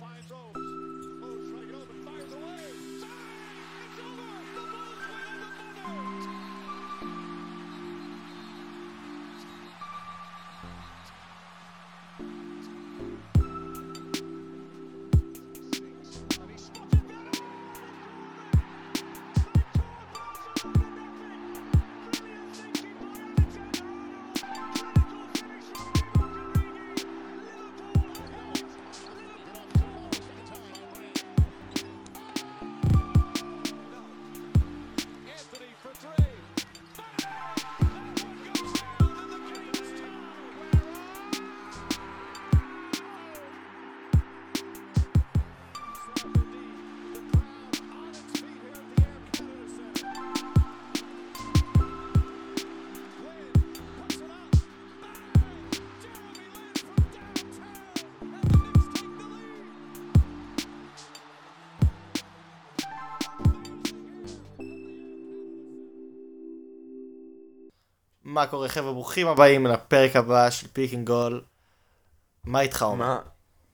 finds those. מה קורה חבר'ה, ברוכים הבאים לפרק הבא של Pick and Goal. מה איתך עומר? מה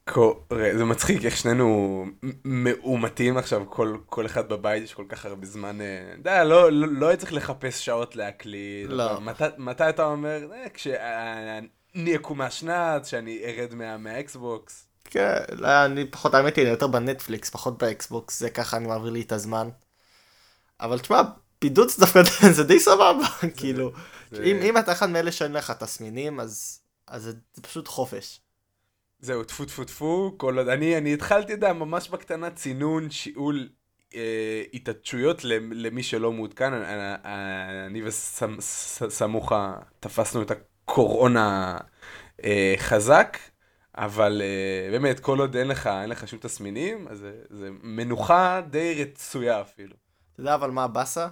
קורה? זה מצחיק איך שנינו מאומתים עכשיו, כל, כל אחד בבית יש כל כך הרבה זמן, אה, אתה יודע, לא, לא, לא צריך לחפש שעות להקליט. לא. אבל מתי, אתה אומר? אה, כשאני אקום מהשנת, שאני ארד מה, מהאקסבוקס. כן, לא, אני פחות, האמת היא, אני יותר בנטפליקס, פחות באקסבוקס, זה ככה אני מעביר לי את הזמן. אבל תשמע, זה דווקא, זה די סבבה, כאילו, אם אתה אחד מאלה שאין לך תסמינים, אז זה פשוט חופש. זהו, טפו טפו טפו, כל עוד, אני, אני התחלתי, אתה יודע, ממש בקטנה צינון, שיעול אה, התעטשויות למ- למי שלא מעודכן, אני, אני- אני וסמוכה תפסנו את הקורונה אה, חזק, אבל אה, באמת, כל עוד אין לך, אין לך שום תסמינים, אז זה, זה מנוחה די רצויה אפילו. אתה יודע אבל מה הבאסה?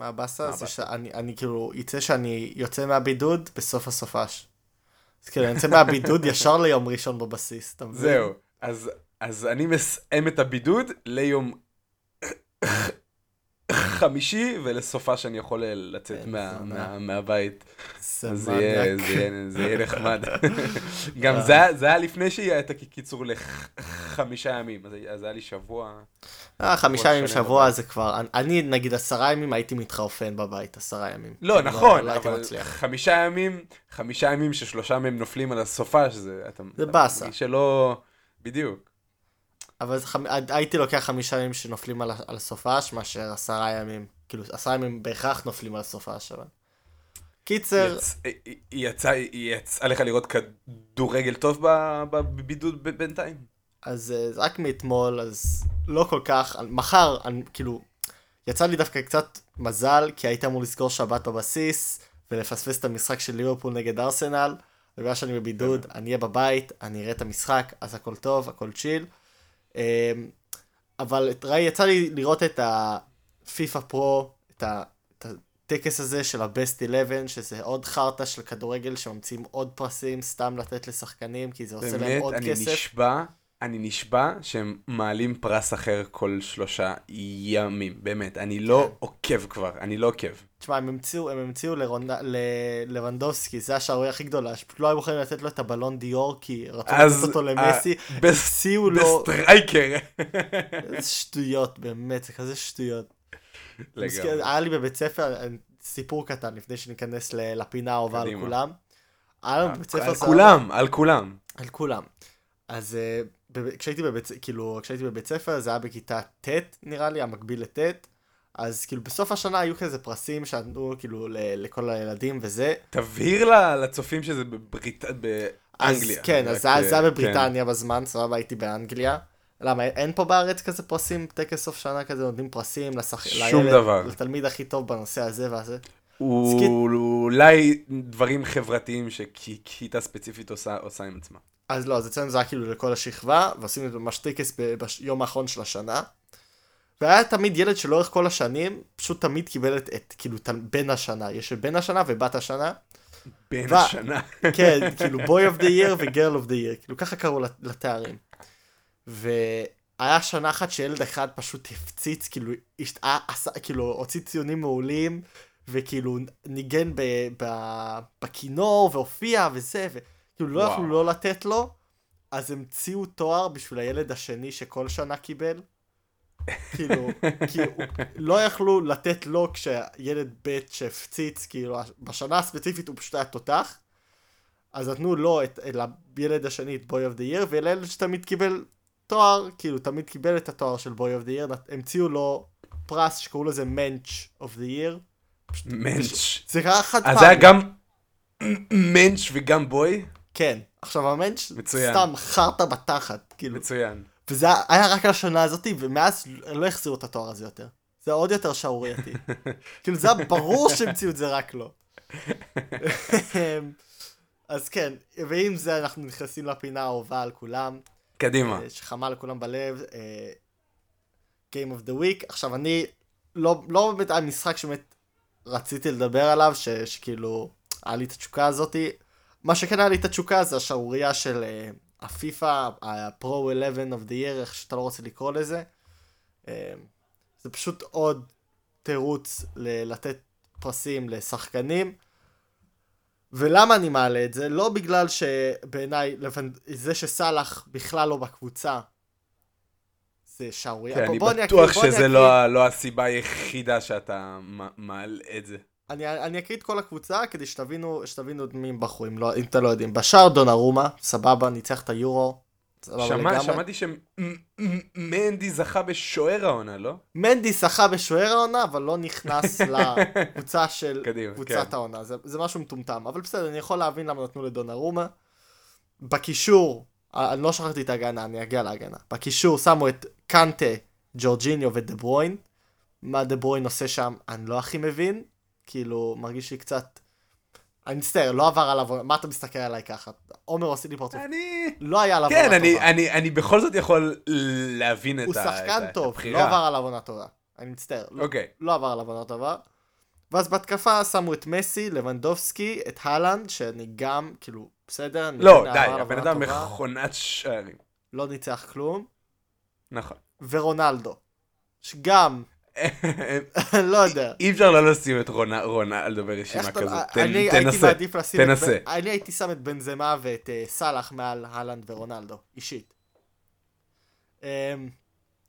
מה הבאסה? זה? שאני אני כאילו, יצא שאני יוצא מהבידוד בסוף הסופש. אז כאילו, אני יוצא מהבידוד ישר ליום ראשון בבסיס, אתה מבין? זהו, אז, אז אני מסיים את הבידוד ליום חמישי, ולסופה שאני יכול לצאת מהבית. זה זה יהיה. זה זה נחמד. גם אה. זה, היה- זה לפני שיהיה את הקיצור לחמישה ימים, אז היה- אז היה לי שבוע. אה, חמישה ימים שבוע. זה כבר, אני- נגיד עשרה ימים הייתי מתחרפן בבית, עשרה ימים. לא, כאילו, נכון, לא אבל. חמישה ימים, חמישה ימים ששלושה מהם נופלים על הסופה, שזה... אתה- זה באסה. שלא... בדיוק. אבל חמ- הייתי לוקח חמישה ימים שנופלים על על הסופש, מאשר עשרה ימים. כאילו, עשרה ימים בהכרח נופלים על הסופש, אבל... קיצר, יצ- היא יצאה היא יצאה לך לראות כדורגל טוב בבידוד ב- בינתיים? אז אה, זה רק מאתמול, אז לא כל כך, מחר, אני, כאילו, יצא לי דווקא קצת מזל, כי הייתי אמור לסגור שבת בבסיס, ולפספס את המשחק של ליברפול נגד ארסנל, ובגלל שאני בבידוד, אני אהיה בבית, אני אראה את המשחק, אז הכל טוב, הכל צ'יל. אה, אבל ראי, יצא לי לראות את הפיפא פרו, את הטקס הזה של ה-Best 11, שזה עוד חרטא של כדורגל שממציאים עוד פרסים, סתם לתת לשחקנים, כי זה עושה להם באמת, עוד אני כסף. נשבע, אני נשבע שהם מעלים פרס אחר כל שלושה ימים, באמת, אני לא כן. עוקב כבר, אני לא עוקב. תשמע, הם המציאו, הם המציאו לרונד... ללבנדובסקי, זה השערוריה הכי גדולה, שפשוט לא היו מוכנים לתת לו את ה Ballon d'Or, כי רצו לתת אותו למסי, הציעו לו, best striker. איזה שטויות, באמת, זה כזה שטויות. לגמרי. היה לי בבית ספר, אה, סיפור קטן, לפני שניכנס ל- לפינה האהובה על. כולם. היה לנו בבית ספר... על כולם, על כולם. על כולם. אז אה, כשהייתי בבית, כאילו, כשהייתי בבית ספר, זה היה בכיתה ט', נראה לי, המקביל לט', אז כאילו בסוף השנה היו כזה פרסים שנתנו כאילו ל- לכל הילדים וזה. תבהיר ל- לצופים שזה בברית... אז באנגליה. כן, רק, אז זה זה היה אה, בבריטניה בזמן, סבבה, הייתי באנגליה. למה, אין פה בארץ כזה פרסים, טקס סוף שנה כזה, נותנים פרסים לשח... שום לילד, דבר. לתלמיד הכי טוב בנושא הזה והזה. הוא- אולי דברים חברתיים שכיתה ספציפית עושה עושה עם עצמה. אז לא, אז אצלנו זה היה כאילו לכל השכבה, ועושים את זה ממש טקס ביום האחרון של השנה. והיה תמיד ילד שלאורך כל השנים, פשוט תמיד קיבל את, את כאילו, תל- בן השנה. יש את בן השנה ובת השנה. בין ו- השנה. כן, כאילו boy of the year ו-girl of the year, כאילו ככה קראו לת- לתארים. והיה שנה אחת שילד אחד פשוט הפציץ, כאילו, הש- היה- עשה, כאילו, הוציא ציונים מעולים, וכאילו ניגן ב- ב- בכינור והופיע וזה, וכאילו לא. יכלו לא לתת לו. אז המציאו תואר בשביל הילד השני שכל שנה קיבל. כאילו, כי הוא- לא יכלו לתת לו כשילד ב' שהפציץ, כאילו, בשנה הספציפית הוא פשוט היה תותח. אז נתנו לו, את, לילד השני, את boy of the year, ולילד שתמיד קיבל תואר, כאילו, תמיד קיבל את התואר של boy of the year, המציאו לו פרס שקראו לזה מענץ' of the year. מענץ'. זה קרה חד אז זה היה גם מענץ' וגם boy? כן. עכשיו המנץ' מצוין. סתם חרטא בתחת, כאילו. מצוין. וזה היה רק על השנה הזאתי, ומאז לא החזירו את התואר הזה יותר. זה עוד יותר שערורייתי. כאילו זה היה ברור שהמציאו את זה רק לו. אז כן, ועם זה אנחנו נכנסים לפינה האהובה על כולם, קדימה. אה, שחמה לכולם בלב, אה, Game of the Week. עכשיו אני, לא, לא באמת היה משחק שבאמת רציתי לדבר עליו, ש, שכאילו, היה לי את התשוקה הזאתי. מה שכן היה לי את התשוקה זה השערורייה של הפיפא, ה-Pro 11 of the year, איך שאתה לא רוצה לקרוא לזה. אה, זה פשוט עוד תירוץ ל- לתת פרסים לשחקנים. ולמה אני מעלה את זה? לא בגלל שבעיניי. זה שסאלח בכלל לא בקבוצה זה שערורייה. כן, אני בטוח שזה לא לא הסיבה היחידה שאתה מעלה את זה. אני, אני אקריא את כל הקבוצה כדי שתבינו, שתבינו את מי הם בחרו, אם, לא, אם אתם לא יודעים. בשער דונרומה, סבבה, ניצח את היורו. שמע-. שמעתי שמנדי זכה בשוער העונה, לא? מנדי שחה בשוער העונה, אבל לא נכנס לקבוצה של קדימה, קבוצת כן. העונה. זה, זה משהו מטומטם. אבל בסדר, אני יכול להבין למה נתנו לדונרומה. בקישור, אני לא שכחתי את ההגנה, אני אגיע להגנה. בקישור שמו את קנטה, ג'ורג'יניו ודה ברוין. מה דה ברוין עושה שם, אני לא הכי מבין. כאילו, מרגיש לי קצת... אני מצטער, לא עבר עליו, מה אתה מסתכל עליי ככה? עומר עושה לי פרצוף. אני... לא היה עליו כן, עונה אני- טובה. אני אני בכל זאת יכול להבין את הוא ה- שחקן את ה- את טוב, לא הבחירה. עבר עליו עונה טובה. אני מצטער. לא- אוקיי. לא עבר עליו עונה טובה. ואז בהתקפה שמו את מסי, לבנדובסקי, את הלנד, שאני גם, כאילו, בסדר, לא, די, הבן אדם מכונת שערים. לא ניצח כלום. נכון. ורונלדו, שגם, לא יודע. אי אפשר לא לשים את רונ- רונלדו ברשימה כזאת. תנסה. תנסה. אני הייתי שם את בנזמה ואת אה, סאלח מעל הלנד ורונלדו, אישית. אמ,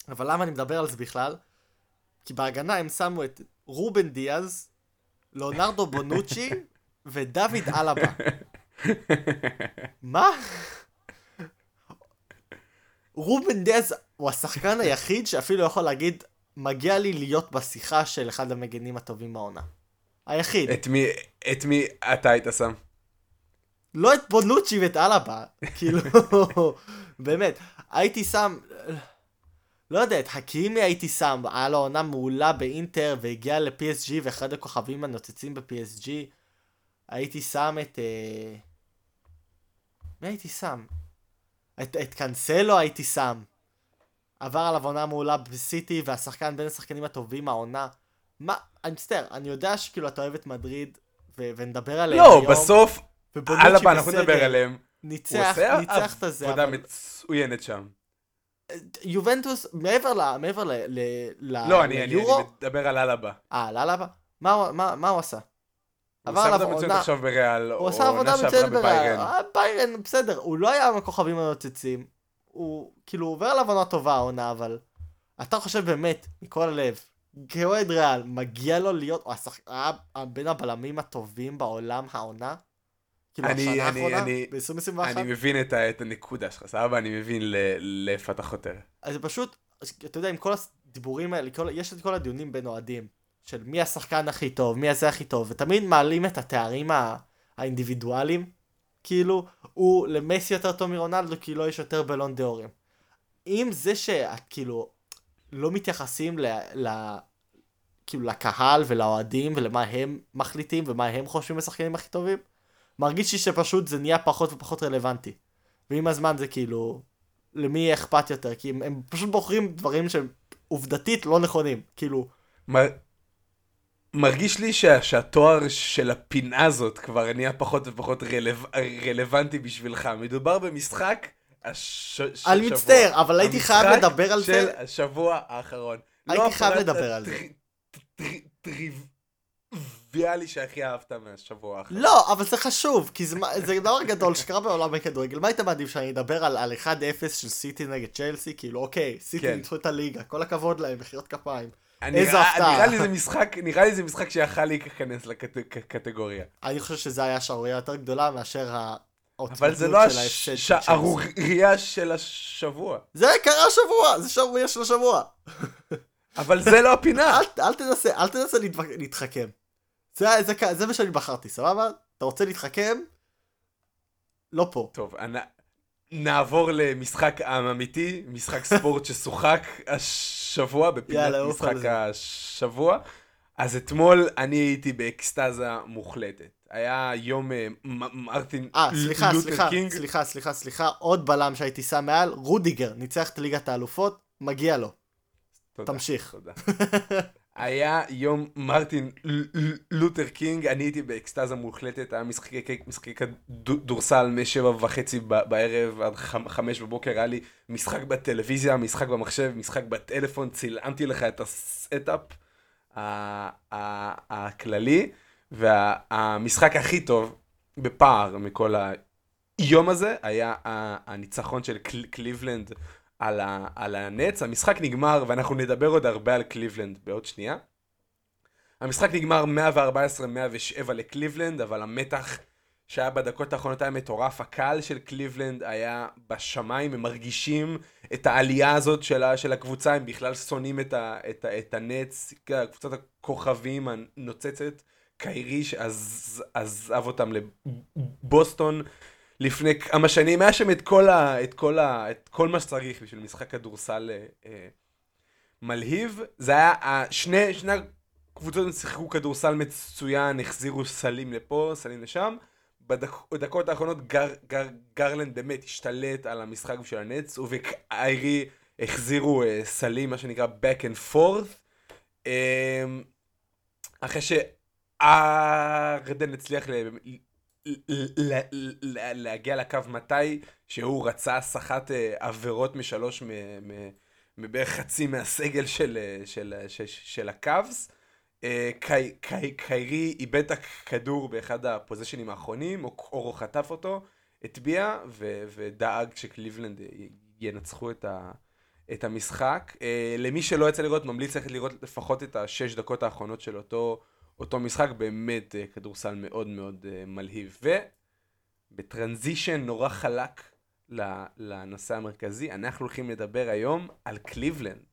אבל למה אני מדבר על זה בכלל? כי בהגנה הם שמו את רובן דיאז, ליאונרדו בונוצ'י ודוד אלבה. מה? רובן דיאז הוא השחקן היחיד שאפילו יכול להגיד, מגיע לי להיות בשיחה של אחד המגנים הטובים בעונה. היחיד. את מי, את מי אתה היית שם? לא את בונוצ'י ואת אלבה, כאילו, באמת, הייתי שם, לא יודע, את חכימי הייתי שם, היה לו עונה מעולה באינטר והגיע ל-PSG ואחד הכוכבים הנוצצים ב-PSG, הייתי שם את... אה, מי הייתי שם? את, את קאנסלו הייתי שם. עבר עליו עונה מעולה בסיטי והשחקן בין השחקנים הטובים העונה. מה, אני מצטער, אני יודע שכאילו אתה אוהב את מדריד ו- ונדבר עליהם לא, היום. בסוף, ובונוצ'י אלבה, אנחנו. נדבר עליהם. הוא ניצח, עושה ניצח את הזה, עבודה אבל מצוינת שם. יובנטוס, מעבר ל... מעבר ל... ל... ל... לא, אני אני- אני מדבר על אלבה. אה, לאלבה? מה הוא- מה- מה הוא עשה? הוא עשה עבודה מצוינת עכשיו בריאל, הוא עשה עבודה מצוינת. בביירן. אה, ביירן, בסדר, הוא לא היה מהכוכבים הנוצצים. הוא כאילו עובר עליו עונה טובה העונה, אבל אתה חושב באמת, מכל הלב, כאוהד ריאל, מגיע לו להיות, בין הבלמים הטובים בעולם העונה? כאילו, אני- השנה אני- האחרונה? אני- ב-2021? אני מבין את ה- את הנקודה שלך, סבבה? אני מבין לאיפה אתה חותר. אז זה פשוט, אתה יודע, עם כל הדיבורים האלה, כל, יש את כל הדיונים בין אוהדים, של מי השחקן הכי טוב, מי הזה הכי טוב, ותמיד מעלים את התארים ה- האינדיבידואליים, כאילו, הוא למסי יותר טוב מרונלדו, כי לו יש יותר בלון דה אורים. אם זה שאת כאילו לא מתייחסים ל... ל... כאילו לקהל ולאוהדים ולמה הם מחליטים ומה הם חושבים השחקנים הכי טובים, מרגיש לי שפשוט זה נהיה פחות ופחות רלוונטי. ועם הזמן זה כאילו, למי יהיה אכפת יותר, כי הם, הם פשוט בוחרים דברים שהם עובדתית לא נכונים, כאילו, מר... מרגיש לי שה... שהתואר של הפינה הזאת כבר נהיה פחות ופחות רלו... רלוונטי בשבילך. מדובר במשחק הש... של אני. מצטער, אבל הייתי חייב המשחק לדבר על של זה. השבוע האחרון. הייתי לא חייב לדבר על זה. טר- טר- טריו- הטריוויאלי שהכי אהבת מהשבוע האחרון. לא, אבל זה חשוב, כי זה, דבר גדול שקרה בעולם הכדורגל. מה היית מעדיף שאני אדבר על, על 1-0 של סיטי נגד צ'לסי? כאילו, אוקיי, סיטי כן. ניצחו את הליגה, כל הכבוד להם, מחיאות כפיים. איזה הפתעה. נראה לי זה משחק, נראה לי זה משחק שיכל להיכנס לקטגוריה. אני חושב שזה היה שערורייה יותר גדולה מאשר העוצמתיות אבל זה לא. השערורייה של השבוע. זה קרה השבוע, זה שערורייה של השבוע. אבל זה לא הפינה. אל, אל תנסה, אל תנסה. להתחכם. זה, זה, זה, זה מה שאני בחרתי, סבבה? אתה רוצה להתחכם? לא פה. טוב, אנ- נעבור למשחק עם אמיתי, משחק ספורט ששוחק השבוע, בפינת משחק. השבוע. אז אתמול אני הייתי באקסטזה מוחלטת. היה יום אה, מרטין אה, סליחה, לותר סליחה, קינג. סליחה, סליחה, סליחה, עוד בלם שהייתי שם מעל, רודיגר, ניצח את ליגת האלופות, מגיע לו. תודה, תמשיך. תודה. היה יום מרטין לותר קינג, אני הייתי באקסטזה מוחלטת, היה משחקי כדורסל משבע וחצי בערב עד חמ- חמש בבוקר, היה לי משחק בטלוויזיה, משחק במחשב, משחק בטלפון, צילמתי לך את ה setup הכללי, והמשחק הכי טוב בפער מכל היום הזה היה הניצחון של קל- קליבלנד על, ה, על הנטס. המשחק נגמר, ואנחנו נדבר עוד הרבה על קליבלנד בעוד שנייה. המשחק נגמר 114-107 לקליבלנד, אבל המתח שהיה בדקות האחרונות היה מטורף. הקהל של קליבלנד היה בשמיים, הם מרגישים את העלייה הזאת של, של הקבוצה, הם בכלל שונאים את, ה, את, ה, את הנטס, קבוצת הכוכבים הנוצצת. קיירי שעזב אותם לבוסטון לפני כמה שנים, היה שם את כל, ה, את כל, ה, את כל מה שצריך בשביל משחק כדורסל אה, אה, מלהיב. זה היה, ה- שני, הקבוצות שיחקו כדורסל מצוין, החזירו סלים לפה, סלים לשם. בדק, בדקות האחרונות גר, גר, גרלנד באמת השתלט על המשחק בשביל הנץ, הוא וקיירי החזירו אה, סלים, מה שנקרא back and forth. אה, אחרי שארדן הצליח להגיע לקו מתי שהוא רצה סחט אה, עבירות משלוש מבערך חצי מהסגל של, אה, של, של, של הקאבס. אה, קי- קי- קיירי איבד את הכדור באחד הפוזיישנים האחרונים, או אורו חטף אותו, הטביע ודאג שקליבלנד ינצחו את, ה- את המשחק. אה, למי שלא יצא לראות, ממליץ ללכת לראות לפחות את השש דקות האחרונות של אותו, אותו משחק, באמת אה, כדורסל מאוד מאוד אה, מלהיב. ובטרנזישן נורא חלק לנושא המרכזי, אנחנו הולכים לדבר היום על קליבלנד.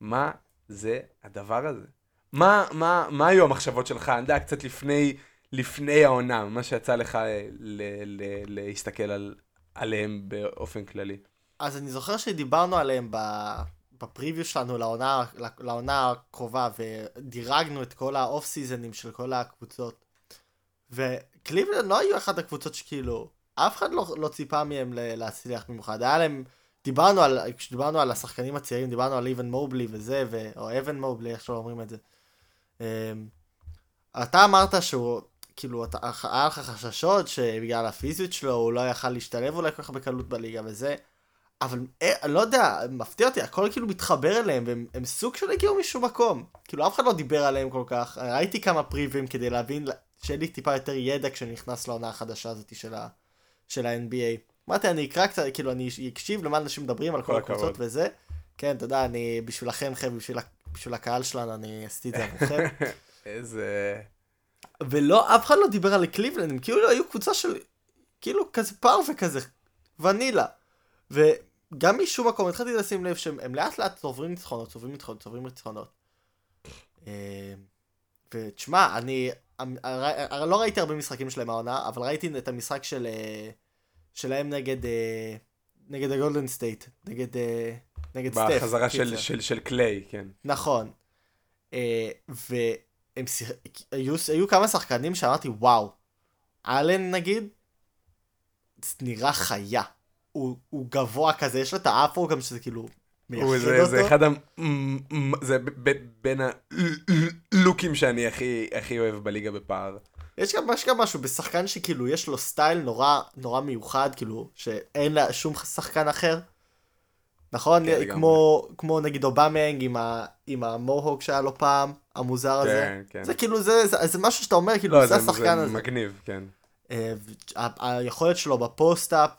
מה זה הדבר הזה? מה, מה, מה היו המחשבות שלך? אני יודע, קצת לפני, לפני העונה, מה שיצא לך אה, ל, ל, להסתכל על, עליהם באופן כללי. אז אני זוכר שדיברנו עליהם. בפריוויו שלנו לעונה, לעונה הקרובה, ודירגנו את כל האוף סיזנים של כל הקבוצות. וקליבלנד לא היו אחת הקבוצות שכאילו, אף אחד לא, לא ציפה מהם להצליח במיוחד. היה להם, דיברנו על, כשדיברנו על השחקנים הצעירים, דיברנו על איבן מובלי וזה, ו... או אבן מובלי, איך שלא אומרים את זה. אמ, אתה אמרת שהוא, כאילו, אתה, היה לך חששות שבגלל הפיזיות שלו הוא לא יכל להשתלב אולי כל כך בקלות בליגה וזה. אבל אה, אני לא יודע, מפתיע אותי, הכל כאילו מתחבר אליהם, והם הם סוג של הגיעו משום מקום. כאילו אף אחד לא דיבר עליהם כל כך, ראיתי כמה פריווים כדי להבין, שיהיה לי טיפה יותר ידע כשאני נכנס לעונה החדשה הזאת של, ה, של ה-NBA. אמרתי, אני אקרא קצת, כאילו אני אקשיב למה אנשים מדברים על כל הקבוצות. וזה. כן, אתה יודע, אני בשבילכם, חבר'ה, בשביל, בשביל הקהל שלנו, אני עשיתי את זה עבורכם. איזה... ולא, אף אחד לא דיבר על קליבלנד, הם כאילו היו קבוצה של, כאילו כזה פרווה כזה, ונילה. וגם משום מקום התחלתי לשים לב שהם הם לאט לאט צוברים ניצחונות, צוברים ניצחונות, צוברים ניצחונות. אה, ותשמע, אני, הר- לא ראיתי הרבה משחקים שלהם העונה, אבל ראיתי את המשחק של, אה, שלהם נגד, אה, נגד הגולדן סטייט, נגד, נגד סטף. בחזרה של. של, של קליי, כן. נכון. והם שיח... היו, היו כמה שחקנים שאמרתי, וואו, אלן נגיד, נראה חיה. הוא, הוא גבוה כזה, יש לו את האפרו גם שזה כאילו הוא, זה. זה אחד ה... מ- מ- זה ב- ב- בין הלוקים שאני הכי, הכי אוהב בליגה בפער. יש גם, יש גם משהו בשחקן שכאילו יש לו style נורא נורא מיוחד, כאילו, שאין לה שום שחקן אחר. נכון? כן. כמו, כמו נגיד אובמיאנג עם, ה, עם המוהוק שהיה לו פעם, המוזר הזה. כן, כן. זה כאילו, זה, זה, זה משהו שאתה אומר, כאילו, לא, זה השחקן זה הזה. מגניב, כן. אה, היכולת שלו ב post-up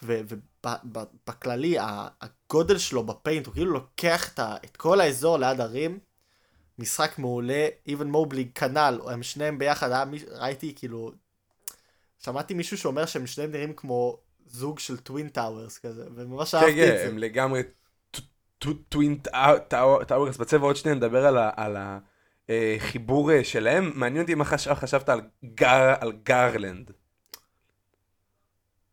ובכללי הגודל שלו ב paint הוא כאילו לוקח את, את כל האזור ליד ה rim. משחק מעולה, אוון מובלי כנ"ל, הם שניהם ביחד, היה, ראיתי כאילו, שמעתי מישהו שאומר שהם שניהם נראים כמו זוג של twin towers כזה, וממש כן, אהבתי את כן, זה. הם לגמרי twin towers. בצבע עוד שנייה נדבר על החיבור אה, שלהם. מעניין אותי מה חש- חשבת על גרלנד.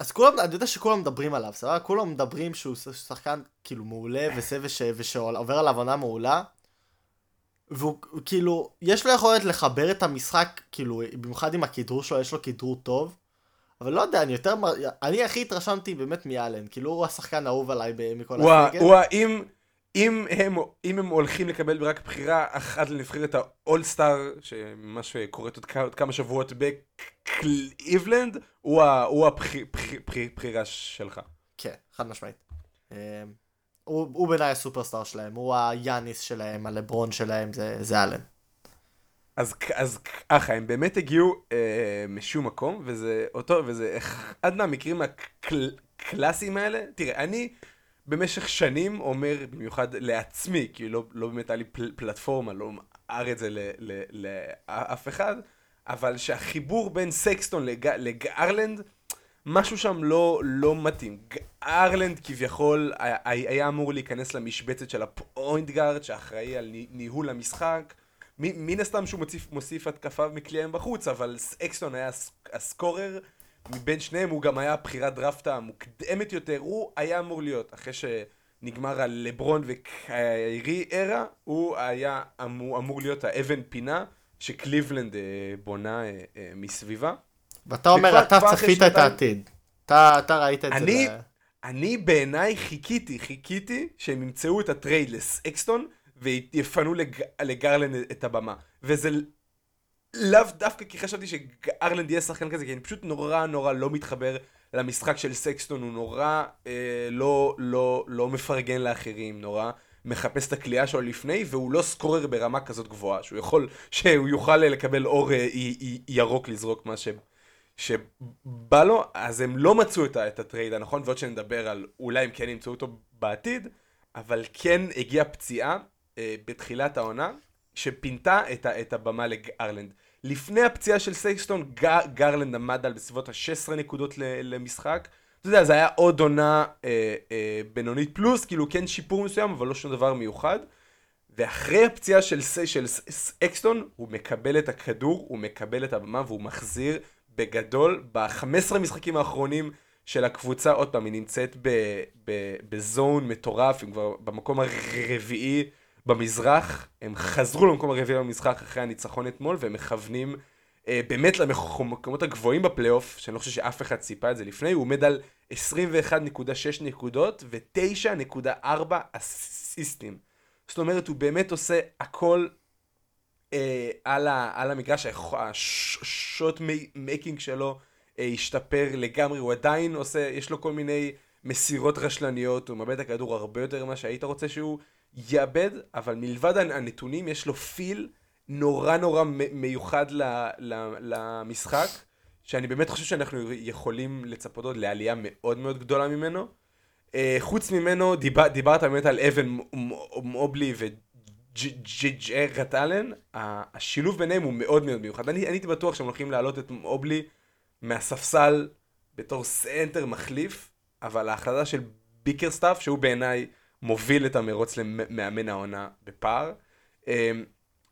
אז כולם, אני יודע שכולם מדברים עליו, סבבה? כולם מדברים שהוא שחקן כאילו מעולה וזה וש, ושעובר עליו עונה מעולה. והוא הוא כאילו, יש לו יכולת לחבר את המשחק, כאילו, במיוחד עם הכדרור שלו, יש לו כדרור טוב. אבל לא יודע, אני יותר, אני הכי התרשמתי באמת מאלן, כאילו הוא השחקן האהוב עליי מכל הסגל. הוא ה- אם- אם הם, אם הם הולכים לקבל רק בחירה אחת לנבחרת האולסטאר, שממש קורית עוד כמה, עוד כמה שבועות בקליבלנד, הוא ה- הוא הבחי- בחי- בחי- הבחירה שלך. כן, חד משמעית. אה, הוא, הוא בעיניי הסופרסטאר שלהם, הוא היאניס שלהם, הלברון שלהם, זה, זה אלן. אז, אז ככה, הם באמת הגיעו אה, משום מקום, וזה אותו, וזה אחד מהמקרים הקלאסיים האלה. תראה, אני במשך שנים אומר, במיוחד לעצמי, כי לא, לא באמת היה לי פל, פלטפורמה, לא אמר את זה ל- ל- לאף אחד, אבל שהחיבור בין סקסטון לג, לגארלנד, משהו שם לא, לא מתאים. גארלנד כביכול היה, אמור להיכנס למשבצת של ה point guard, שאחראי על ני- ניהול המשחק. מן הסתם שהוא מוסיף, מוסיף התקפה מקליעים בחוץ, אבל סקסטון היה הס- ה scorer, מבין שניהם הוא גם היה בחירת דראפט המוקדמת יותר, הוא היה אמור להיות, אחרי שנגמר הלברון וקיירי era, הוא היה אמור, אמור להיות האבן פינה שקליבלנד אה, בונה אה, אה, מסביבה. ואתה אומר, וכבר- אתה צפית את העתיד. אתה, אתה ראית את אני, זה. אני בעיניי חיכיתי, חיכיתי שהם ימצאו את ה trade לסקסטון ויפנו לג... לגרלנד את הבמה. וזה לאו דווקא כי חשבתי שגרלנד יהיה שחקן כזה, כי אני פשוט נורא נורא לא מתחבר למשחק של סקסטון, הוא נורא אה, לא, לא, לא מפרגן לאחרים, נורא מחפש את הקליעה שלו לפני, והוא לא scorer ברמה כזאת גבוהה, שהוא יכול, שהוא יוכל לקבל אור אה, י- י- ירוק לזרוק מה ש... שבא לו, אז הם לא מצאו את, את ה trade הנכון, ועוד שנדבר על אולי הם כן ימצאו אותו בעתיד, אבל כן הגיעה פציעה אה, בתחילת העונה, שפינתה את, את הבמה לגרלנד. לפני הפציעה של סקסטון, ג- גרלנד עמד על בסביבות ה-16 נקודות ל- למשחק. אתה יודע, זה היה עוד עונה אה, אה, בינונית פלוס, כאילו כן שיפור מסוים, אבל לא שום דבר מיוחד. ואחרי הפציעה של, של ס- סקסטון, הוא מקבל את הכדור, הוא מקבל את הבמה והוא מחזיר בגדול ב-15 משחקים האחרונים של הקבוצה. עוד פעם, היא נמצאת בזון מטורף, הם כבר במקום הרביעי במזרח. הם חזרו למקום הרביעי במשחק אחרי הניצחון אתמול, והם מכוונים אה, באמת למקומות הגבוהים בפלייאוף, שאני לא חושב שאף אחד ציפה את זה לפני, הוא עומד על 21.6 נקודות ו-9.4 אסיסטים. זאת אומרת, הוא באמת עושה הכל אה, על, ה, על המגרש, ה shot making שלו אה, השתפר לגמרי, הוא עדיין עושה, יש לו כל מיני מסירות רשלניות, הוא מאבד את הכדור הרבה יותר ממה שהיית רוצה שהוא יאבד, אבל מלבד הנתונים יש לו feel נורא נורא מיוחד למשחק, שאני באמת חושב שאנחנו יכולים לצפות עוד לעלייה מאוד מאוד גדולה ממנו. אה, חוץ ממנו, דיבר, דיברת באמת על אוון מובלי וג'ארט אלן, השילוב ביניהם הוא מאוד מאוד מיוחד. אני הייתי בטוח שהם הולכים להעלות את מובלי מהספסל בתור סנטר מחליף, אבל ההחלטה של ביקרסטאפ, שהוא בעיניי מוביל את המרוץ למאמן העונה בפער, אה,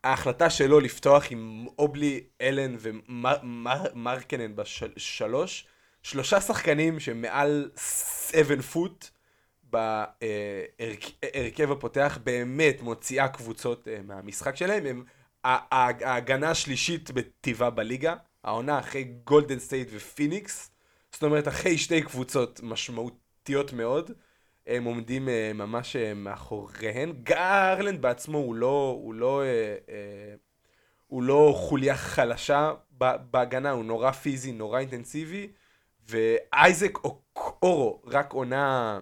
ההחלטה שלו לפתוח עם מובלי, אלן ומרקנן בשלוש, שלושה שחקנים שמעל 7 foot בהרכב הפותח באמת מוציאה קבוצות אה, מהמשחק שלהם. הם ההגנה השלישית בטיבה בליגה, העונה אחרי גולדן סטייט ופיניקס, זאת אומרת אחרי שתי קבוצות משמעותיות מאוד. הם עומדים אה, ממש אה, מאחוריהן. גרלנד בעצמו הוא לא, הוא לא, אה, אה, הוא לא חוליה חלשה בהגנה, הוא נורא פיזי, נורא אינטנסיבי, ואייזק אוקורו רק עונה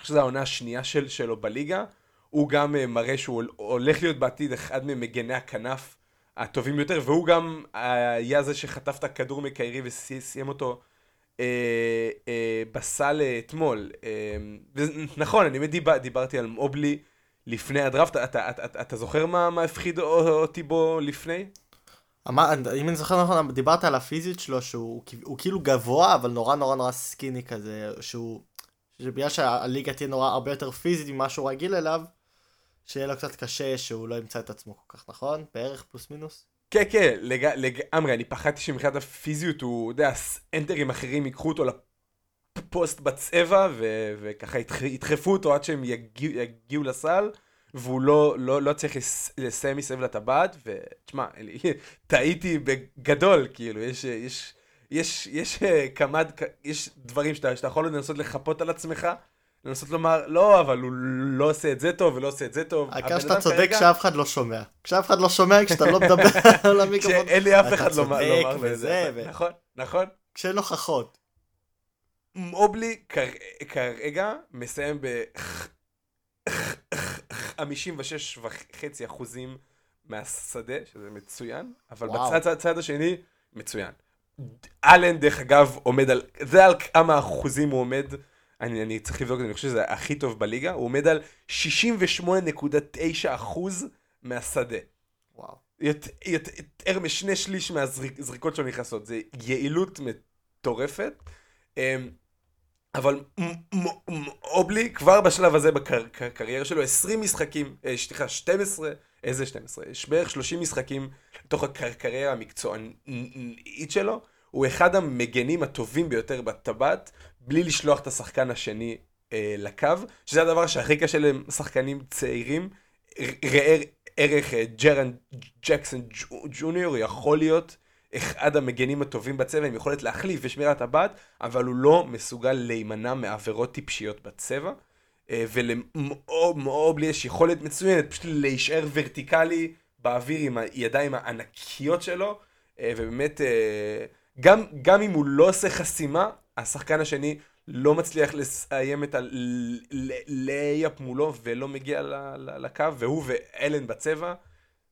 חושב שזו העונה השנייה של, שלו בליגה. הוא גם אה, מראה שהוא הול- הולך להיות בעתיד אחד ממגני הכנף הטובים ביותר, והוא גם היה זה שחטף את הכדור מקיירי וסיים אותו אה, אה, בסל אתמול. אה, ונכון, אני באמת דיבר, דיברתי על מובלי לפני הדראפט, אתה, אתה, אתה, אתה זוכר מה, מה הפחיד אותי בו לפני? אם אני זוכר נכון, דיברת על הפיזיות שלו, שהוא הוא כאילו גבוה, אבל נורא נורא נורא סקיני כזה, שהוא... שבגלל שהליגה תהיה נורא הרבה יותר פיזית ממה שהוא רגיל אליו, שיהיה לו קצת קשה שהוא לא ימצא את עצמו כל כך, נכון? בערך פלוס מינוס? כן, כן, לג... לגמרי, אני פחדתי שמבחינת הפיזיות הוא, אתה יודע, אנטרים אחרים ייקחו אותו לפוסט בצבע, ו... וככה ידח... ידחפו אותו עד שהם יגיע... יגיעו לסל, והוא לא, לא, לא צריך לס... לסיים מסביב לטבעת, ותשמע, טעיתי בגדול, כאילו, יש, יש, יש, יש אה, כמה, יש דברים שאתה, שאתה יכול לנסות לחפות על עצמך, לנסות לומר, לא, אבל הוא לא עושה את זה טוב ולא עושה את זה טוב. העיקר שאתה צודק כרגע- כשאף אחד לא שומע. כשאף אחד לא שומע, כשאתה לא מדבר על המיקרופון. כשאין לי אף אחד לומר צודק לומר לי את זה. וזה, ו- נכון, נכון. כשאין הוכחות. מובלי כר- כרגע מסיים ב... 56 וחצי אחוזים מהשדה, שזה מצוין, אבל. בצד השני, מצוין. אלן, דרך אגב, עומד על... זה על כמה אחוזים הוא עומד, אני, אני צריך לבדוק את זה, אני חושב שזה הכי טוב בליגה, הוא עומד על 68.9 אחוז מהשדה. וואו. יותר, משני שליש מהזריקות שלו נכנסות, זה יעילות מטורפת. אמ, אבל אובלי כבר בשלב הזה בקריירה שלו 20 משחקים, אה, סליחה 12, איזה 12? יש בערך 30 משחקים לתוך הקריירה המקצוענית שלו, הוא אחד המגנים הטובים ביותר בטבעת, בלי לשלוח את השחקן השני אה, לקו, שזה הדבר שהכי קשה לשחקנים צעירים. ראה ערך אה, ג'רן ג'קסון ג'ו- ג'וניור יכול להיות אחד המגנים הטובים בצבע עם יכולת להחליף ושמירת הטבעת, אבל הוא לא מסוגל להימנע מעבירות טיפשיות בצבע. אה, ולמובלי יש יכולת מצוינת פשוט להישאר ורטיקלי באוויר עם הידיים הענקיות שלו, אה, ובאמת, גם, גם אם הוא לא עושה חסימה, השחקן השני לא מצליח לסיים את הלייפ מולו ולא מגיע לקו, והוא ואלן בצבע,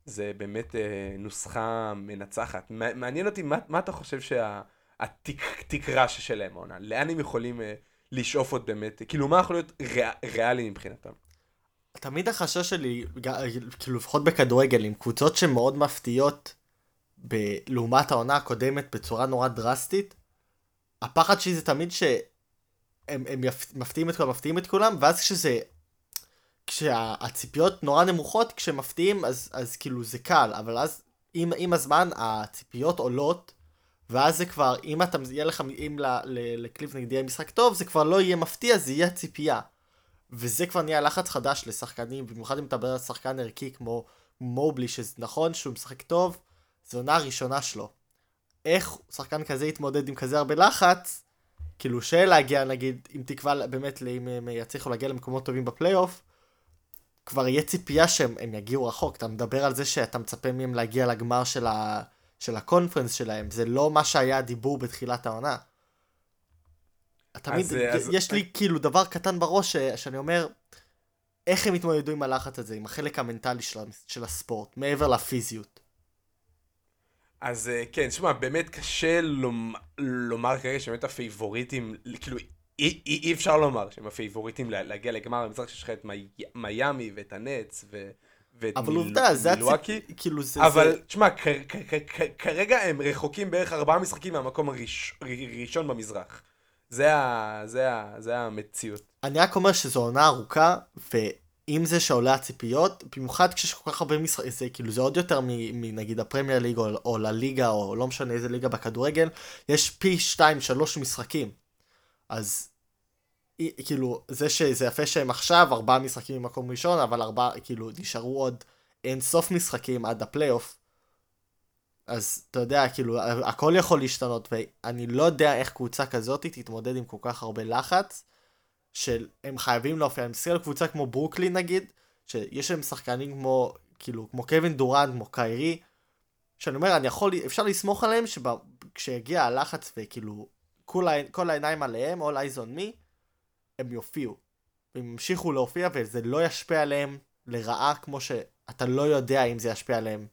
זה באמת אה, נוסחה מנצחת. מע- מעניין אותי, מה, מה אתה חושב שהתקרה שלהם העונה? לאן הם יכולים אה, לשאוף עוד באמת? כאילו, מה יכול להיות ריאל, ריאלי מבחינתם? תמיד החשש שלי, כאילו לפחות בכדורגל, עם קבוצות שמאוד מפתיעות לעומת העונה הקודמת בצורה נורא דרסטית, הפחד שלי זה תמיד שהם הם יפ- מפתיעים את כולם, מפתיעים את כולם, ואז כשזה... כשהציפיות נורא נמוכות, כשמפתיעים אז, אז כאילו זה קל, אבל אז עם, עם הזמן הציפיות עולות, ואז זה כבר, אם אתה, יהיה לך, אם ל- ל- לקליף נגד יהיה משחק טוב, זה כבר לא יהיה מפתיע, זה יהיה ציפייה. וזה כבר נהיה לחץ חדש לשחקנים, במיוחד אם אתה מדבר על שחקן ערכי כמו מובלי, שנכון שהוא משחק טוב, זו עונה הראשונה שלו. איך שחקן כזה יתמודד עם כזה הרבה לחץ, כאילו שלהגיע נגיד, אם תקווה באמת, אם הם יצליחו להגיע למקומות טובים בפלייאוף, כבר יהיה ציפייה שהם הם יגיעו רחוק. אתה מדבר על זה שאתה מצפה מהם להגיע לגמר של, ה, של הקונפרנס שלהם, זה לא מה שהיה הדיבור בתחילת העונה. תמיד, אז, אז- יש לי כאילו דבר קטן בראש ש, שאני אומר, איך הם יתמודדו עם הלחץ הזה, עם החלק המנטלי של, של הספורט, מעבר לפיזיות. אז אה, כן, שמע, באמת קשה לומר, כרגע שבאמת הפייבוריטים, כאילו, אי, אי, אי אפשר לומר שהם הפייבוריטים לה, להגיע לגמר המזרח שיש לך את מי, מיאמי ואת הנטס ו, ואת אבל מיל- עובדה, זה מילואקי. כאילו זה... אבל זה... תשמע, כרגע הם רחוקים בערך ארבעה משחקים מהמקום הראש- הראשון במזרח. זה, ה, זה, ה, זה המציאות. אני רק אומר שזו עונה ארוכה, ועם זה שעולה הציפיות, במיוחד כשיש כל כך הרבה משחקים, זה כאילו זה עוד יותר מנגיד הפרמייר ליג או, או לליגה, או לא משנה איזה ליגה בכדורגל, יש פי 2-3 משחקים. אז אי- כאילו, זה שזה יפה שהם עכשיו ארבעה משחקים ממקום ראשון, אבל ארבעה, כאילו, נשארו עוד אין סוף משחקים עד הפלייאוף. אז אתה יודע, כאילו, הכל יכול להשתנות, ואני לא יודע איך קבוצה כזאת תתמודד עם כל כך הרבה לחץ. של הם חייבים להופיע, אני מסתכל על קבוצה כמו ברוקלין נגיד, שיש להם שחקנים כמו, כאילו, כמו קווין דורנט, כמו קיירי, שאני אומר, אני יכול, אפשר לסמוך עליהם שכשיגיע הלחץ וכאילו, כל, העין- כל העיניים עליהם, all eyes on me, הם יופיעו. הם ימשיכו להופיע וזה לא ישפיע עליהם לרעה כמו שאתה לא יודע אם זה ישפיע עליהם.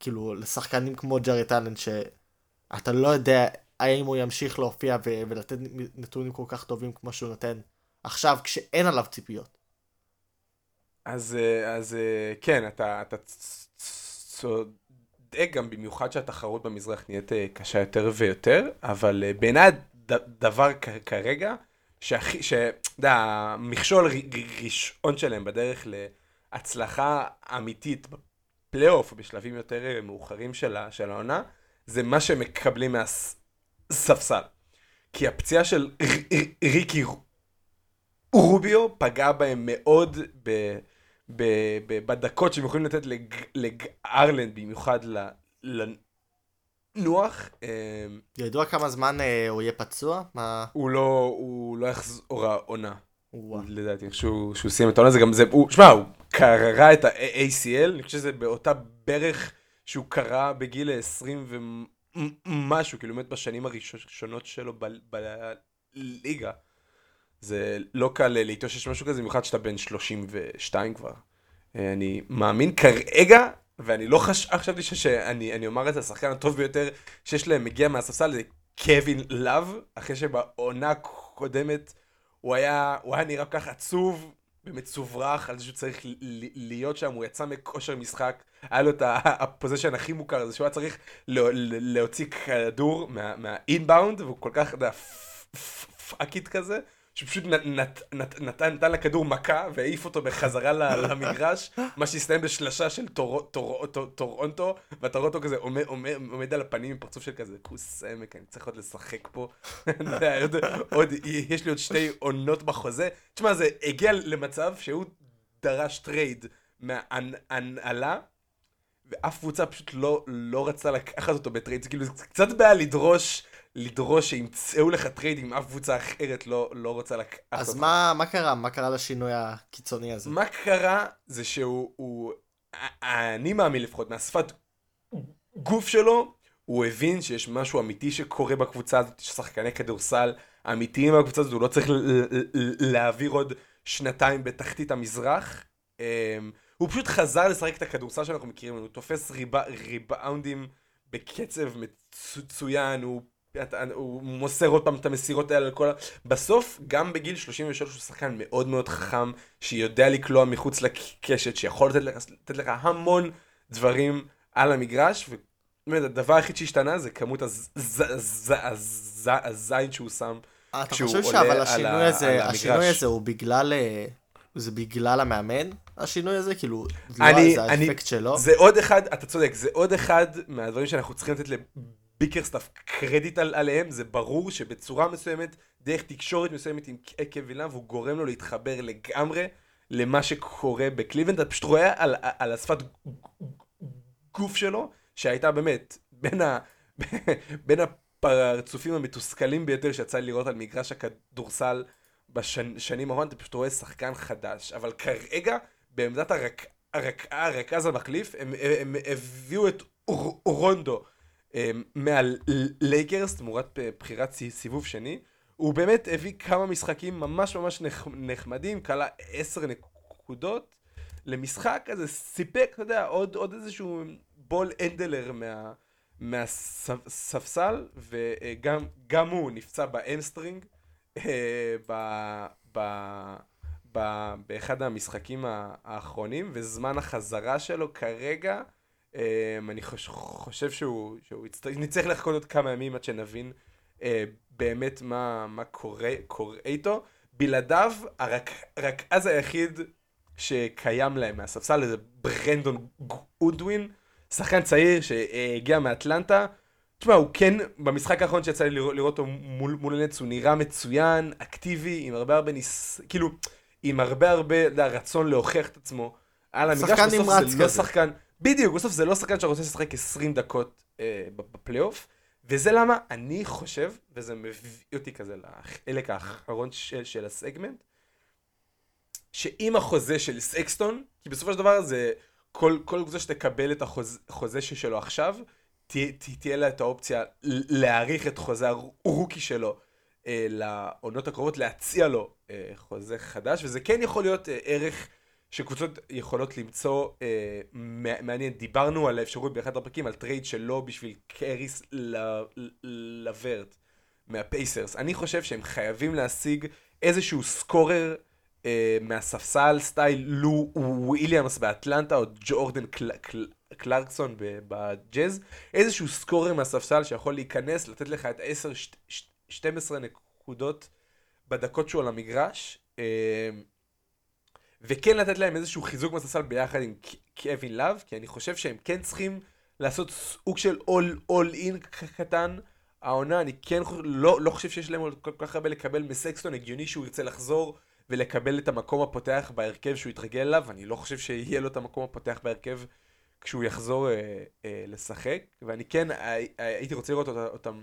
כאילו לשחקנים כמו ג'ארי טאלנט שאתה לא יודע האם הוא ימשיך להופיע ו- ולתת נתונים כל כך טובים כמו שהוא נותן עכשיו כשאין עליו ציפיות. אז, אה, אז אה, כן, אתה, אתה צודק גם במיוחד שהתחרות במזרח נהיית אה, קשה יותר ויותר, אבל בעיניי הדבר כרגע, שהכי, שאתה יודע, המכשול ראשון שלהם בדרך להצלחה אמיתית בפלייאוף, בשלבים יותר מאוחרים של, העונה, זה מה שהם מקבלים מהספסל. כי הפציעה של ריקי רוביו פגע בהם מאוד ב... ב, ב, בדקות שהם יכולים לתת לג, לגארלנד, במיוחד לנוח. אה, ידוע כמה זמן אה, הוא יהיה פצוע? מה... הוא לא, הוא לא יחזור העונה. לדעתי, שהוא, שהוא סיים את העונה, זה גם זה, הוא, שמע, הוא קרע את ה-ACL, אני חושב שזה באותה ברך שהוא קרע בגיל 20 ומשהו, כאילו באמת בשנים הראשונות שלו בליגה. זה לא קל להתאושש משהו כזה, במיוחד שאתה בן 32 כבר. אה, אני מאמין כרגע, ואני לא חש... חשבתי שאני אני אומר את השחקן הטוב ביותר שיש להם מגיע מהספסל זה קווין לאב, אחרי שבעונה הקודמת הוא היה, הוא היה נראה כל כך עצוב ומצוברח על זה שהוא צריך להיות שם, הוא יצא מכושר משחק, היה לו את ה position הכי מוכר, זה שהוא היה צריך להוציא כדור מה inbound, והוא כל כך, אתה יודע, fucked כזה. שפשוט נת, נת, נת, נתן, נתן לכדור מכה והעיף אותו בחזרה למגרש, מה שהסתיים בשלשה של טור, טור, טור, טורונטו, ואתה רואה אותו כזה עומד, עומד, עומד על הפנים עם פרצוף של כזה, כוס אמק, אני צריך עוד לשחק פה. עוד, עוד, יש לי עוד שתי עונות בחוזה. תשמע, זה הגיע למצב שהוא דרש טרייד מהנהלה, ואף קבוצה פשוט לא, לא רצה לקחת אותו בטרייד, זה כאילו קצת בעיה לדרוש. לדרוש שימצאו לך טרייד אם אף קבוצה אחרת לא, לא רוצה לקחת אותך. אז מה, מה קרה? מה קרה לשינוי הקיצוני הזה? מה קרה זה שהוא, הוא, אני מאמין לפחות, מהשפת גוף שלו, הוא הבין שיש משהו אמיתי שקורה בקבוצה הזאת, יש שחקני כדורסל אמיתיים בקבוצה הזאת, הוא לא צריך להעביר עוד שנתיים בתחתית המזרח. אמ, הוא פשוט חזר לשחק את הכדורסל שאנחנו מכירים, הוא תופס ריבאונדים בקצב מצוין, הוא הוא מוסר עוד פעם את המסירות האלה לכל ה... בסוף, גם בגיל 33 הוא שחקן מאוד מאוד חכם, שיודע לקלוע מחוץ לקשת, שיכול לתת לתת לך המון דברים על המגרש, ובאמת, הדבר היחיד שהשתנה זה כמות הזין שהוא שם אה, אתה חושב שאבל השינוי הזה, השינוי הזה הוא בגלל, אה, זה בגלל המאמן? השינוי הזה, כאילו, אני, לא, זה האפקט שלו? זה עוד אחד, אתה צודק, זה עוד אחד מהדברים שאנחנו צריכים לתת ביקרסטאף קרדיט על, עליהם, זה ברור שבצורה מסוימת, דרך תקשורת מסוימת עם קווין לאב, הוא גורם לו להתחבר לגמרי למה שקורה בקליבלנד, אתה פשוט רואה על, על השפת גוף שלו, שהייתה באמת בין, ה, בין הפרצופים המתוסכלים ביותר שיצא לי לראות על מגרש הכדורסל בשנים האחרונות, אתה פשוט רואה שחקן חדש, אבל כרגע, בעמדת הרק, הרק, הרכז המחליף, הם, הם, הם הביאו את רונדו. אמ, מהלייקרס תמורת בחירת סיבוב שני. הוא באמת הביא כמה משחקים ממש ממש נחמדים, קלע עשר נקודות למשחק הזה, סיפק, אתה יודע, עוד, עוד איזשהו ball handler מה, מהספסל, וגם הוא נפצע בה hamstring אה, ב, ב, ב, באחד המשחקים האחרונים, וזמן החזרה שלו כרגע אני חוש, חושב שהוא. נצטרך לחכות עוד כמה ימים עד שנבין uh, באמת מה, מה קורה, קורה איתו. בלעדיו, הרכז היחיד שקיים להם מהספסל זה ברנדון גודווין, שחקן צעיר שהגיע מאטלנטה. תשמע, הוא כן, במשחק האחרון שיצא לי לראות, לראות אותו מול, מול הנץ, הוא נראה מצוין, אקטיבי, עם הרבה הרבה ניס... כאילו, עם הרבה הרבה יודע, רצון להוכיח את עצמו. על המגרש, נמרץ כזה. לא שחקן, בדיוק, בסוף זה לא שחקן שרוצה לשחק 20 דקות אה, בפלייאוף, וזה למה אני חושב, וזה מביא אותי כזה לחלק האחרון של, של הסגמנט, שאם החוזה של סקסטון, כי בסופו של דבר זה, כל, כל קבוצה שתקבל את החוזה שלו עכשיו, תה, תה, תהיה לה את האופציה להאריך את חוזה הרוקי שלו אה, לעונות הקרובות להציע לו אה, חוזה חדש, וזה כן יכול להיות אה, ערך שקבוצות יכולות למצוא אה, מע- מעניין. דיברנו על האפשרות באחד הפרקים על טרייד שלו בשביל ל- לוורט מהפייסרס. אני חושב שהם חייבים להשיג איזשהו scorer אה, מהספסל style לו וויליאמס באטלנטה או ג'ורדן קל, קל, קלרקסון בג'אז, איזשהו scorer מהספסל שיכול להיכנס, לתת לך את 10-12 נקודות בדקות שהוא על המגרש, אה, וכן לתת להם איזשהו חיזוק מהספסל ביחד עם קווין לאב, כי אני חושב שהם כן צריכים לעשות סוג של all, all in קטן. העונה, אני כן חושב- לא, לא חושב שיש להם כל כך הרבה לקבל מסקסטון, הגיוני שהוא ירצה לחזור ולקבל את המקום הפותח בהרכב שהוא יתרגל אליו, אני לא חושב שיהיה לו את המקום הפותח בהרכב כשהוא יחזור אה, אה, לשחק, ואני כן הי, הייתי רוצה לראות אותם